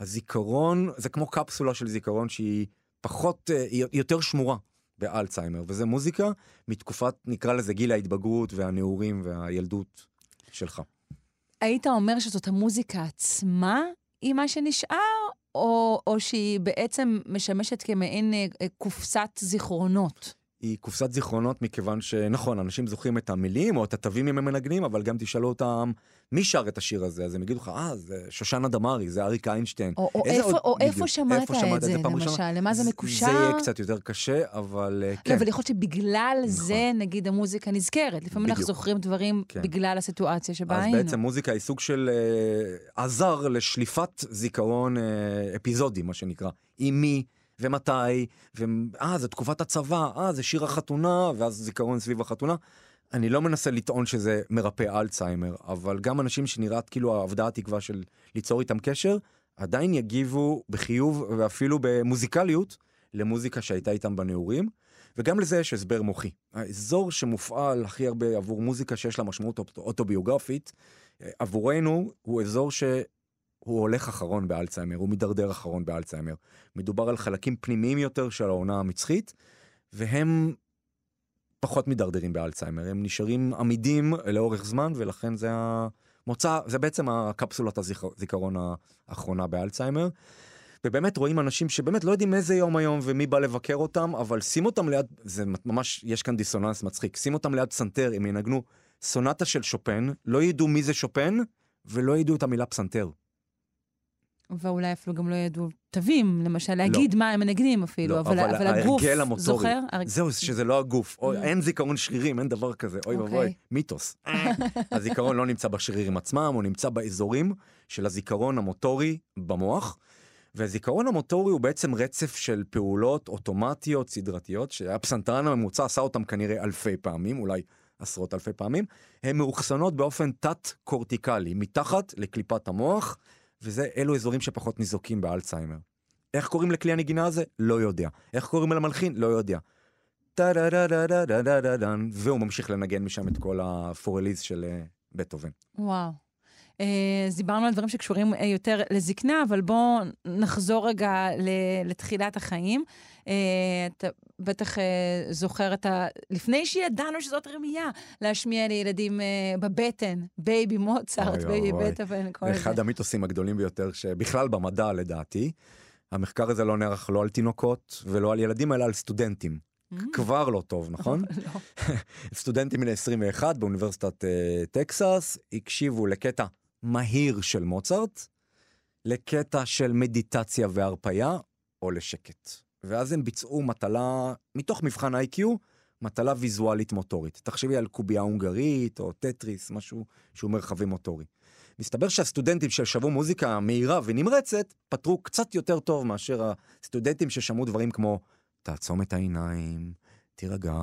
הזיכרון, זה כמו קפסולה של זיכרון שהיא פחות, אה, היא יותר שמורה באלצהיימר, וזה מוזיקה מתקופת, נקרא לזה גיל ההתבגרות והנעורים והילדות שלך. היית אומר שזאת המוזיקה עצמה היא מה שנשאר, או, או שהיא בעצם משמשת כמעין אה, אה, קופסת זיכרונות? היא קופסת זיכרונות מכיוון שנכון, אנשים זוכרים את המילים או את התווים אם הם מנגנים, אבל גם תשאלו אותם מי שר את השיר הזה, אז הם יגידו לך, אה, זה שושנה דמארי, זה אריק איינשטיין. או, או, איפה, עוד- או איפה שמעת איפה שמעת את זה, פעם למשל? ראשונה? למה זה זה- מקושר? זה יהיה קצת יותר קשה, אבל אה, לא, כן. אבל יכול להיות שבגלל נכון. זה, נגיד, המוזיקה נזכרת. לפעמים אנחנו בדיוק. זוכרים דברים כן. בגלל הסיטואציה שבה אז היינו. בעצם מוזיקה היא סוג של אה, עזר לשליפת זיכרון אה, אפיזודי, מה שנקרא. עם מי ומתי, ואה, זה תקופת הצבא, אה, זה שיר החתונה, ואז זיכרון סביב החתונה. אני לא מנסה לטעון שזה מרפא אלצהיימר, אבל גם אנשים שנראית כאילו אבדה התקווה של ליצור איתם קשר, עדיין יגיבו בחיוב ואפילו במוזיקליות למוזיקה שהייתה איתם בנעורים. וגם לזה יש הסבר מוחי. האזור שמופעל הכי הרבה עבור מוזיקה שיש לה משמעות אוט- אוטוביוגרפית, אה, עבורנו הוא אזור שהוא הולך אחרון באלצהיימר, הוא מידרדר אחרון באלצהיימר. מדובר על חלקים פנימיים יותר של העונה המצחית, והם פחות מידרדרים באלצהיימר, הם נשארים עמידים לאורך זמן, ולכן זה המוצא, זה בעצם הקפסולת הזיכרון האחרונה באלצהיימר. ובאמת רואים אנשים שבאמת לא יודעים איזה יום היום ומי בא לבקר אותם, אבל שים אותם ליד, זה ממש, יש כאן דיסוננס מצחיק, שים אותם ליד פסנתר, הם ינגנו סונטה של שופן, לא ידעו מי זה שופן, ולא ידעו את המילה פסנתר. ואולי אפילו גם לא ידעו תווים, למשל, להגיד מה הם מנגנים אפילו, לא, אבל, אבל הגוף ההרגל המוטורי, זוכר? הרג- זהו, שזה לא הגוף. אוי, Mm. אין זיכרון שרירים, אין דבר כזה. אוי אוקיי. ואבוי, מיתוס. הזיכרון לא נמצא בשרירים עצמם, הוא נמצא באזורים של הזיכרון המוטורי במוח. והזיכרון המוטורי הוא בעצם רצף של פעולות אוטומטיות, סדרתיות, שהפסנתרן הממוצע עשה אותם כנראה אלפי פעמים, אולי עשרות אלפי פעמים. הן מאוחסנות באופן תת-קורטיקלי, מתחת לקליפת המוח, וזה, אלו אזורים שפחות ניזוקים באלצהיימר. איך קוראים לכלי הנגינה הזה? לא יודע. איך קוראים למלחין? לא יודע. והוא ממשיך לנגן משם את כל הפור אליז של בטהובן. וואו. אז דיברנו על דברים שקשורים יותר לזקנה, אבל בואו נחזור רגע לתחילת החיים. אתה בטח אה, זוכר את ה... לפני שידענו שזאת רמייה, להשמיע לילדים אה, בבטן, Baby Mozart, אוי Baby. בטהובן, כל זה. אחד המיתוסים הגדולים ביותר שבכלל במדע לדעתי. המחקר הזה לא נערך לא על תינוקות ולא על ילדים אלא על סטודנטים. Mm. כבר לא טוב, נכון? לא. סטודנטים בני 21 באוניברסיטת אה, טקסס הקשיבו לקטע מהיר של מוצרט, לקטע של מדיטציה והרפייה, או לשקט. ואז הם ביצעו מטלה, מתוך מבחן איי-קיו, מטלה ויזואלית מוטורית. תחשבי על קובייה הונגרית, או טטריס, משהו שהוא מרחבי מוטורי. מסתבר שהסטודנטים ששמעו מוזיקה מהירה ונמרצת, פתרו קצת יותר טוב מאשר הסטודנטים ששמעו דברים כמו תעצום את העיניים, תירגע,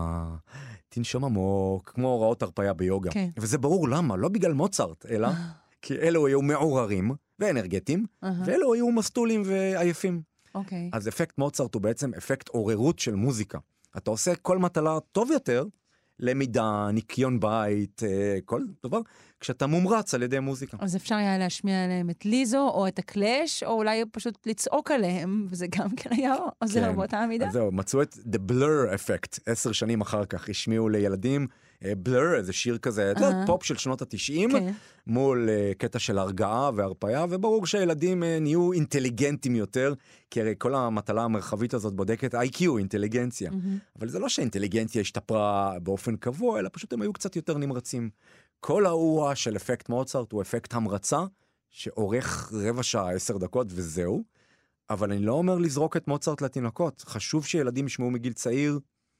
תנשום עמוק, כמו הוראות הרפאיה ביוגה. כן. וזה ברור למה, לא בגלל מוצרט, אלא כי אלו היו מעוררים ואנרגטיים, ואלו היו מסטולים ועייפים. אוקיי. אז אפקט מוצרט הוא בעצם אפקט עוררות של מוזיקה. אתה עושה כל מטלה טוב יותר, למידה, ניקיון בית, אה, כל דבר, כשאתה מומרץ על ידי מוזיקה. אז אפשר היה להשמיע עליהם את ליזו, או את הקלאש, או אולי פשוט לצעוק עליהם, וזה גם כן היה עוזר כן. באותה המידה. אז זהו, מצאו את The Blur Effect, עשר שנים אחר כך השמיעו לילדים אה, Blur, איזה שיר כזה, את יודעת. פופ של שנות התשעים, כן. מול אה, קטע של הרגעה והרפאיה, וברור שהילדים אה, נהיו אינטליגנטים יותר, כי הרי כל המטלה המרחבית הזאת בודקת IQ, אינטליגנציה. אבל זה לא שהאינטליגנציה השתפרה באופן קבוע, אלא פשוט הם היו קצת יותר נמרצים. כל האוה של אפקט מוצרט הוא אפקט המרצה, שאורך רבע שעה, עשר דקות וזהו. אבל אני לא אומר לזרוק את מוצרט לתינוקות. חשוב שילדים ישמעו מגיל צעיר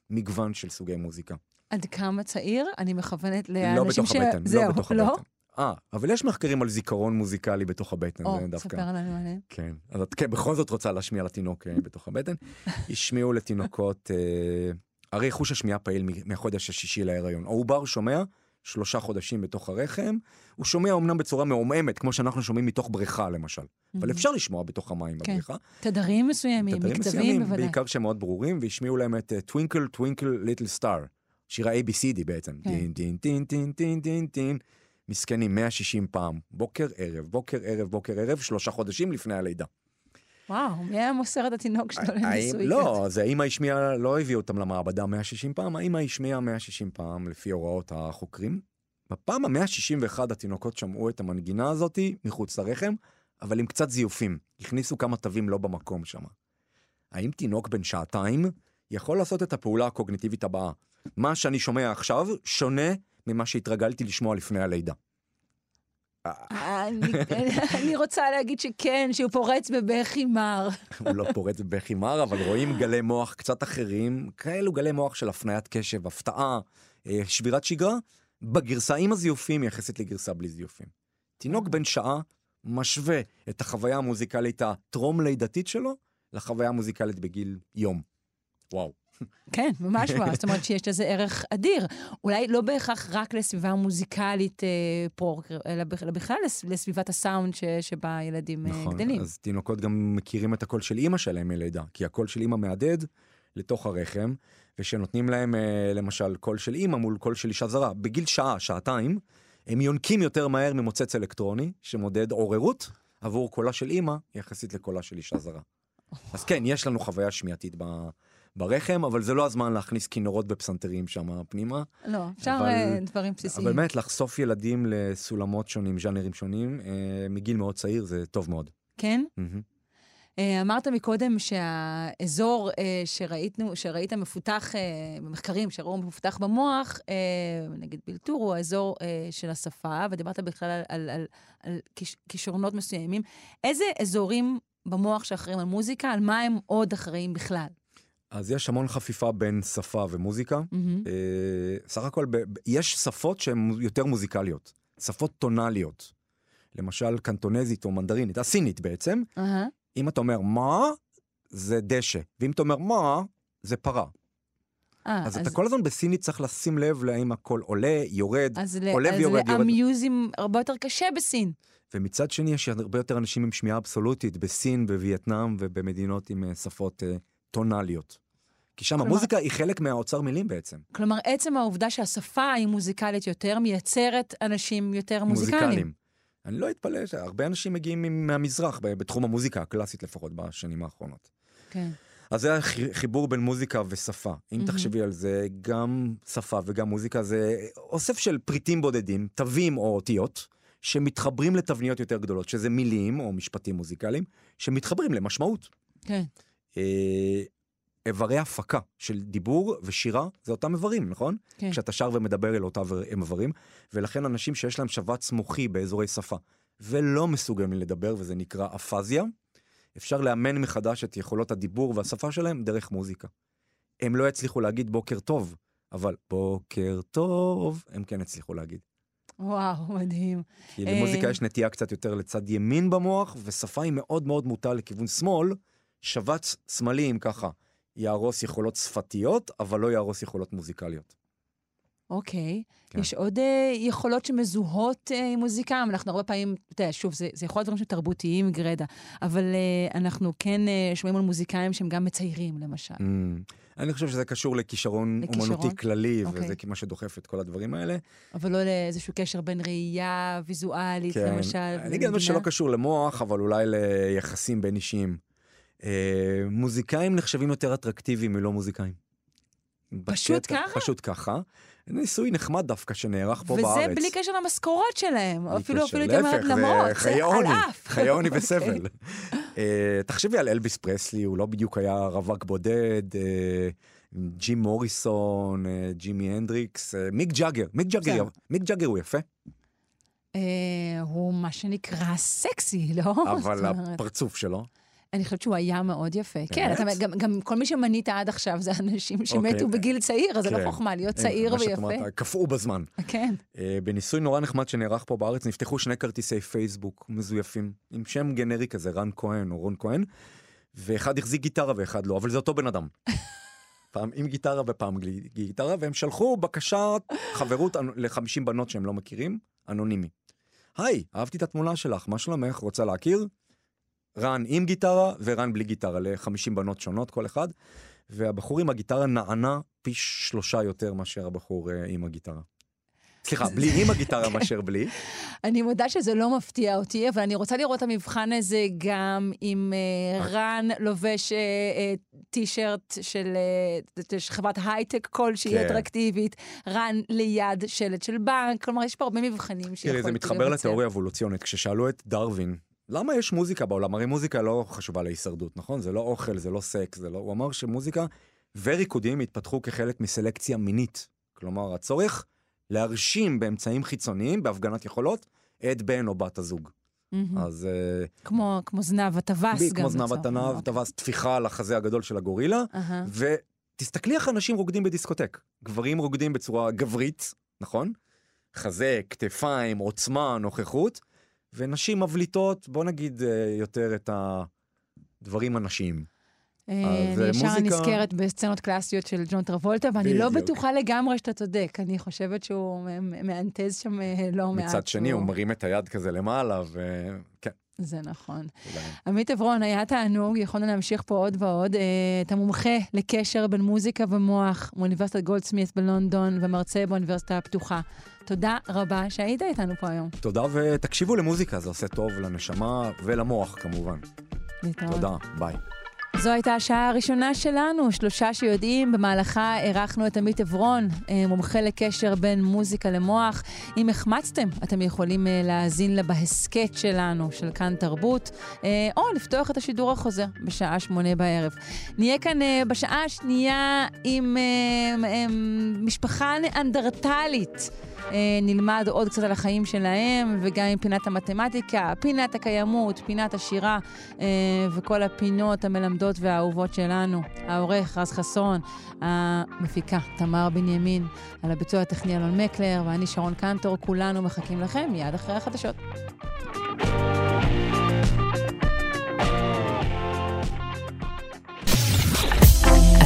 מגוון של סוגי מוזיקה. עד כמה צעיר? אני מכוונת לא לאנשים בתוך הבטן, זהו, לא בתוך לא? הבטן. אה, אבל יש מחקרים על זיכרון מוזיקלי בתוך הבטן, או, דווקא. ספר לנו עליהם. כן, אז את כן, בכל זאת רוצה להשמיע לתינוק אה, בתוך הבטן. השמיעו לתינוקות, אה, הרי חוש השמיעה פעיל מהחודש השישי להיריון. העובר שומע שלושה חודשים בתוך הרחם, הוא שומע אמנם בצורה מעומעמת, כמו שאנחנו שומעים מתוך בריכה למשל, אבל אפשר לשמוע בתוך המים כן. בבריכה. תדרים מסוימים, מקצבים בוודאי. בעיקר שהם מאוד ברורים, והשמיעו להם את Twinkle Twinkle Little Star, שיר ה-ABCD בעצם. כן. טין טין טין טין טין טין טין. מסכנים 160 פעם, בוקר ערב, בוקר ערב, בוקר ערב, שלושה חודשים לפני הלידה. וואו, מי היה מוסר את התינוק שלו לניסוי? לא, זה האמא השמיעה, לא הביאו אותם למעבדה 160 פעם, האמא השמיעה 160 פעם לפי הוראות החוקרים. בפעם ה-161 התינוקות שמעו את המנגינה הזאתי מחוץ לרחם, אבל עם קצת זיופים. הכניסו כמה תווים לא במקום שם. האם תינוק בן שעתיים יכול לעשות את הפעולה הקוגניטיבית הבאה? מה שאני שומע עכשיו שונה ממה שהתרגלתי לשמוע לפני הלידה. אני- רוצה להגיד שכן, שהוא פורץ בבכי מר. הוא לא פורץ בבכי מר, אבל רואים גלי מוח קצת אחרים, כאלו גלי מוח של הפניית קשב, הפתעה, אה, שבירת שגרה, בגרסה עם הזיופים יחסית לגרסה בלי זיופים. תינוק בן שעה משווה את החוויה המוזיקלית הטרום לידתית שלו לחוויה המוזיקלית בגיל יום. וואו. כן, ממש וואו, זאת אומרת שיש לזה ערך אדיר. אולי לא בהכרח רק לסביבה מוזיקלית אה, פרוקר, אלא בכ- אלא בכלל לס- לסביבת הסאונד ש- שבה הילדים אה, נכון, גדלים. אז תינוקות גם מכירים את הקול של אימא שלהם מלידה, כי הקול של אימא מהדהד לתוך הרחם, ושנותנים להם אה, למשל קול של אימא מול קול של אישה זרה, בגיל שעה, שעתיים, הם יונקים יותר מהר ממוצץ אלקטרוני, שמודד עוררות עבור קולה של אימא יחסית לקולה של אישה זרה. אז כן, יש לנו חוויה שמיעתית ב... ברחם, אבל זה לא הזמן להכניס כינורות בפסנתרים שם פנימה. לא, אפשר אבל- אה, דברים בסיסיים. אבל באמת, לחשוף ילדים לסולמות שונים, ז'אנרים שונים, אה, מגיל מאוד צעיר, זה טוב מאוד. כן? אה, אמרת מקודם שהאזור אה, שראיתנו, שראית מפותח, במחקרים שראו מפותח במוח, נגיד בלטור, הוא האזור של השפה, ודיברת בכלל על, על, על, על כיש, כישרונות מסוימים. איזה אזורים במוח שאחראים על מוזיקה, על מה הם עוד אחראים בכלל? אז יש המון חפיפה בין שפה ומוזיקה. מהמם. אה, סך הכל, ב- יש שפות שהן יותר מוזיקליות, שפות טונאליות. למשל, קנטונזית או מנדרינית, הסינית בעצם. אהה. אם אתה אומר מה, זה דשא, ואם אתה אומר מה, זה פרה. אה, אז אתה כל הזמן בסינית צריך לשים לב להאם הכל עולה, יורד, אז, ל- עולה אז ויורד, יורד. לאמיוזים הרבה יותר קשה בסין. ומצד שני יש הרבה יותר אנשים עם שמיעה אבסולוטית בסין, בווייטנאם ובמדינות עם אה, שפות אה, טונאליות. כי שם כלומר- המוזיקה היא חלק מהאוצר מילים בעצם. כלומר, עצם העובדה שהשפה היא מוזיקלית יותר, מייצרת אנשים יותר מוזיקליים. אני לא אתפלא שהרבה אנשים מגיעים מהמזרח, בתחום המוזיקה הקלאסית לפחות בשנים האחרונות. כן. אז זה החיבור בין מוזיקה ושפה. אם מהמם. תחשבי על זה, גם שפה וגם מוזיקה זה אוסף של פריטים בודדים, תווים או אותיות, שמתחברים לתבניות יותר גדולות, שזה מילים או משפטים מוזיקליים, שמתחברים למשמעות. כן. אה, איברי הפקה של דיבור ושירה זה אותם איברים, נכון? כן. כשאתה שר ומדבר אל אותם איברים, ולכן אנשים שיש להם שבץ מוחי באזורי שפה ולא מסוגלים לדבר, וזה נקרא אפזיה, אפשר לאמן מחדש את יכולות הדיבור והשפה שלהם דרך מוזיקה. הם לא יצליחו להגיד בוקר טוב, אבל בוקר טוב, הם כן יצליחו להגיד. וואו, מדהים. כי אה, למוזיקה יש נטייה קצת יותר לצד ימין במוח, ושפה היא מאוד מאוד מוטה לכיוון שמאל, שבץ שמאלי אם ככה. יהרוס יכולות שפתיות, אבל לא יהרוס יכולות מוזיקליות. אוקיי. כן. יש עוד אה, יכולות שמזוהות אה, עם מוזיקה? אנחנו הרבה פעמים, אתה יודע, שוב, זה, זה יכול להיות דברים שהם תרבותיים גרידא, אבל אה, אנחנו כן אה, שומעים על מוזיקאים שהם גם מציירים, למשל. Mm. אני חושב שזה קשור לכישרון לכישרון? אומנותי כללי, אוקיי. וזה מה שדוחף את כל הדברים האלה. אבל לא לאיזשהו קשר בין ראייה ויזואלית, למשל. כן. אני אגיד משהו שלא. קשור למוח, אבל אולי ליחסים בין אישיים. אה, מוזיקאים נחשבים יותר אטרקטיביים מלא מוזיקאים. פשוט בקטע- ככה? פשוט ככה. ניסוי נחמד דווקא שנערך פה וזה בארץ. בלי קשר למשכורות שלהם, אפילו. אפילו הייתי אומרת למרות, זה חיי עוני, על אף. חיי עוני. וסבל. אה, תחשבי על אלביס פרסלי, הוא לא בדיוק היה רווק בודד, אה, ג'ים מוריסון, אה, ג'ימי הנדריקס, אה, מיק ג'אגר. מיק ג'אגר. מיק ג'אגר הוא יפה, אה, הוא מה שנקרא סקסי, לא? אבל הפרצוף שלו. אני חושבת שהוא היה מאוד יפה. כן, אתה, גם, גם כל מי שמנית עד עכשיו זה אנשים שמתו אוקיי. בגיל צעיר, אז זה כן. לא חוכמה להיות צעיר ויפה. קפאו בזמן. כן. אה, בניסוי נורא נחמד שנערך פה בארץ, נפתחו שני כרטיסי פייסבוק מזויפים, עם שם גנרי כזה, רן כהן או רון כהן, ואחד החזיק גיטרה ואחד לא, אבל זה אותו בן אדם. פעם עם גיטרה ופעם בלי גיטרה, והם שלחו בקשת חברות אנ- ל-50 בנות שהם לא מכירים, אנונימי. היי, אהבתי את התמונה שלך, מה שלומך? רוצה להכיר? רן עם גיטרה ורן בלי גיטרה, ל-50 בנות שונות כל אחד, והבחור עם הגיטרה נענה פי שלושה יותר מאשר הבחור אה, עם הגיטרה. סליחה, בלי עם הגיטרה מאשר בלי. אני מודה שזה לא מפתיע אותי, אבל אני רוצה לראות את המבחן הזה גם אם אה, רן לובש אה, טישרט של חברת הייטק כלשהי כן. אטרקטיבית, רן ליד שלט של בנק, כלומר, יש פה הרבה מבחנים שיכולתי תראי, זה מתחבר לבצע. לתיאוריה אבולוציונית. כששאלו את דרווין, למה יש מוזיקה בעולם? הרי מוזיקה לא חשובה להישרדות, נכון? זה לא אוכל, זה לא סקס, זה לא... הוא אמר שמוזיקה וריקודים התפתחו כחלק מסלקציה מינית. כלומר, הצורך להרשים באמצעים חיצוניים, בהפגנת יכולות, את בן או בת הזוג. מהמם. אז אה, כמו, כמו זנב הטווס גם. כמו זנב התנב, העניין. טווס טפיחה על החזה הגדול של הגורילה, אהה. ותסתכלי איך אנשים רוקדים בדיסקוטק. גברים רוקדים בצורה גברית, נכון? חזה, כתפיים, עוצמה, נוכחות, ונשים מבליטות, בוא נגיד אה, יותר את הדברים הנשיים. אה, אני אה, ישר מוזיקה- נזכרת בסצנות קלאסיות של ג'ון טרבולטה, ואני לא. בטוחה לגמרי שאתה צודק. אני חושבת שהוא מאנטז שם אה, לא מעט. מצד שני, הוא מרים את היד כזה למעלה, וכן, זה נכון. אולי. עמית עברון, היה תענוג, יכולנו להמשיך פה עוד ועוד. אה, אתה מומחה לקשר בין מוזיקה ומוח מאוניברסיטת גולדסמית בלונדון ומרצה באוניברסיטה הפתוחה. תודה רבה שהיית איתנו פה היום. תודה ותקשיבו למוזיקה, זה עושה טוב לנשמה ולמוח כמובן. להתראות. תודה, ביי. זו הייתה השעה הראשונה שלנו, שלושה שיודעים, במהלכה אירחנו את עמית עברון, אה, מומחה לקשר בין מוזיקה למוח. אם החמצתם, אתם יכולים אה, להאזין לה בהסכת שלנו, של כאן תרבות, אה, או לפתוח את השידור החוזר בשעה שמונה בערב. נהיה כאן בשעה השנייה עם משפחה ניאנדרטלית. אה, נלמד עוד קצת על החיים שלהם, וגם עם פינת המתמטיקה, פינת הקיימות, פינת השירה, אה, וכל הפינות המלמדות והאהובות שלנו. העורך רז חסון, המפיקה תמר בנימין, על הביצוע הטכני אלון מקלר, ואני שרון קנטור, כולנו מחכים לכם מיד אחרי החדשות.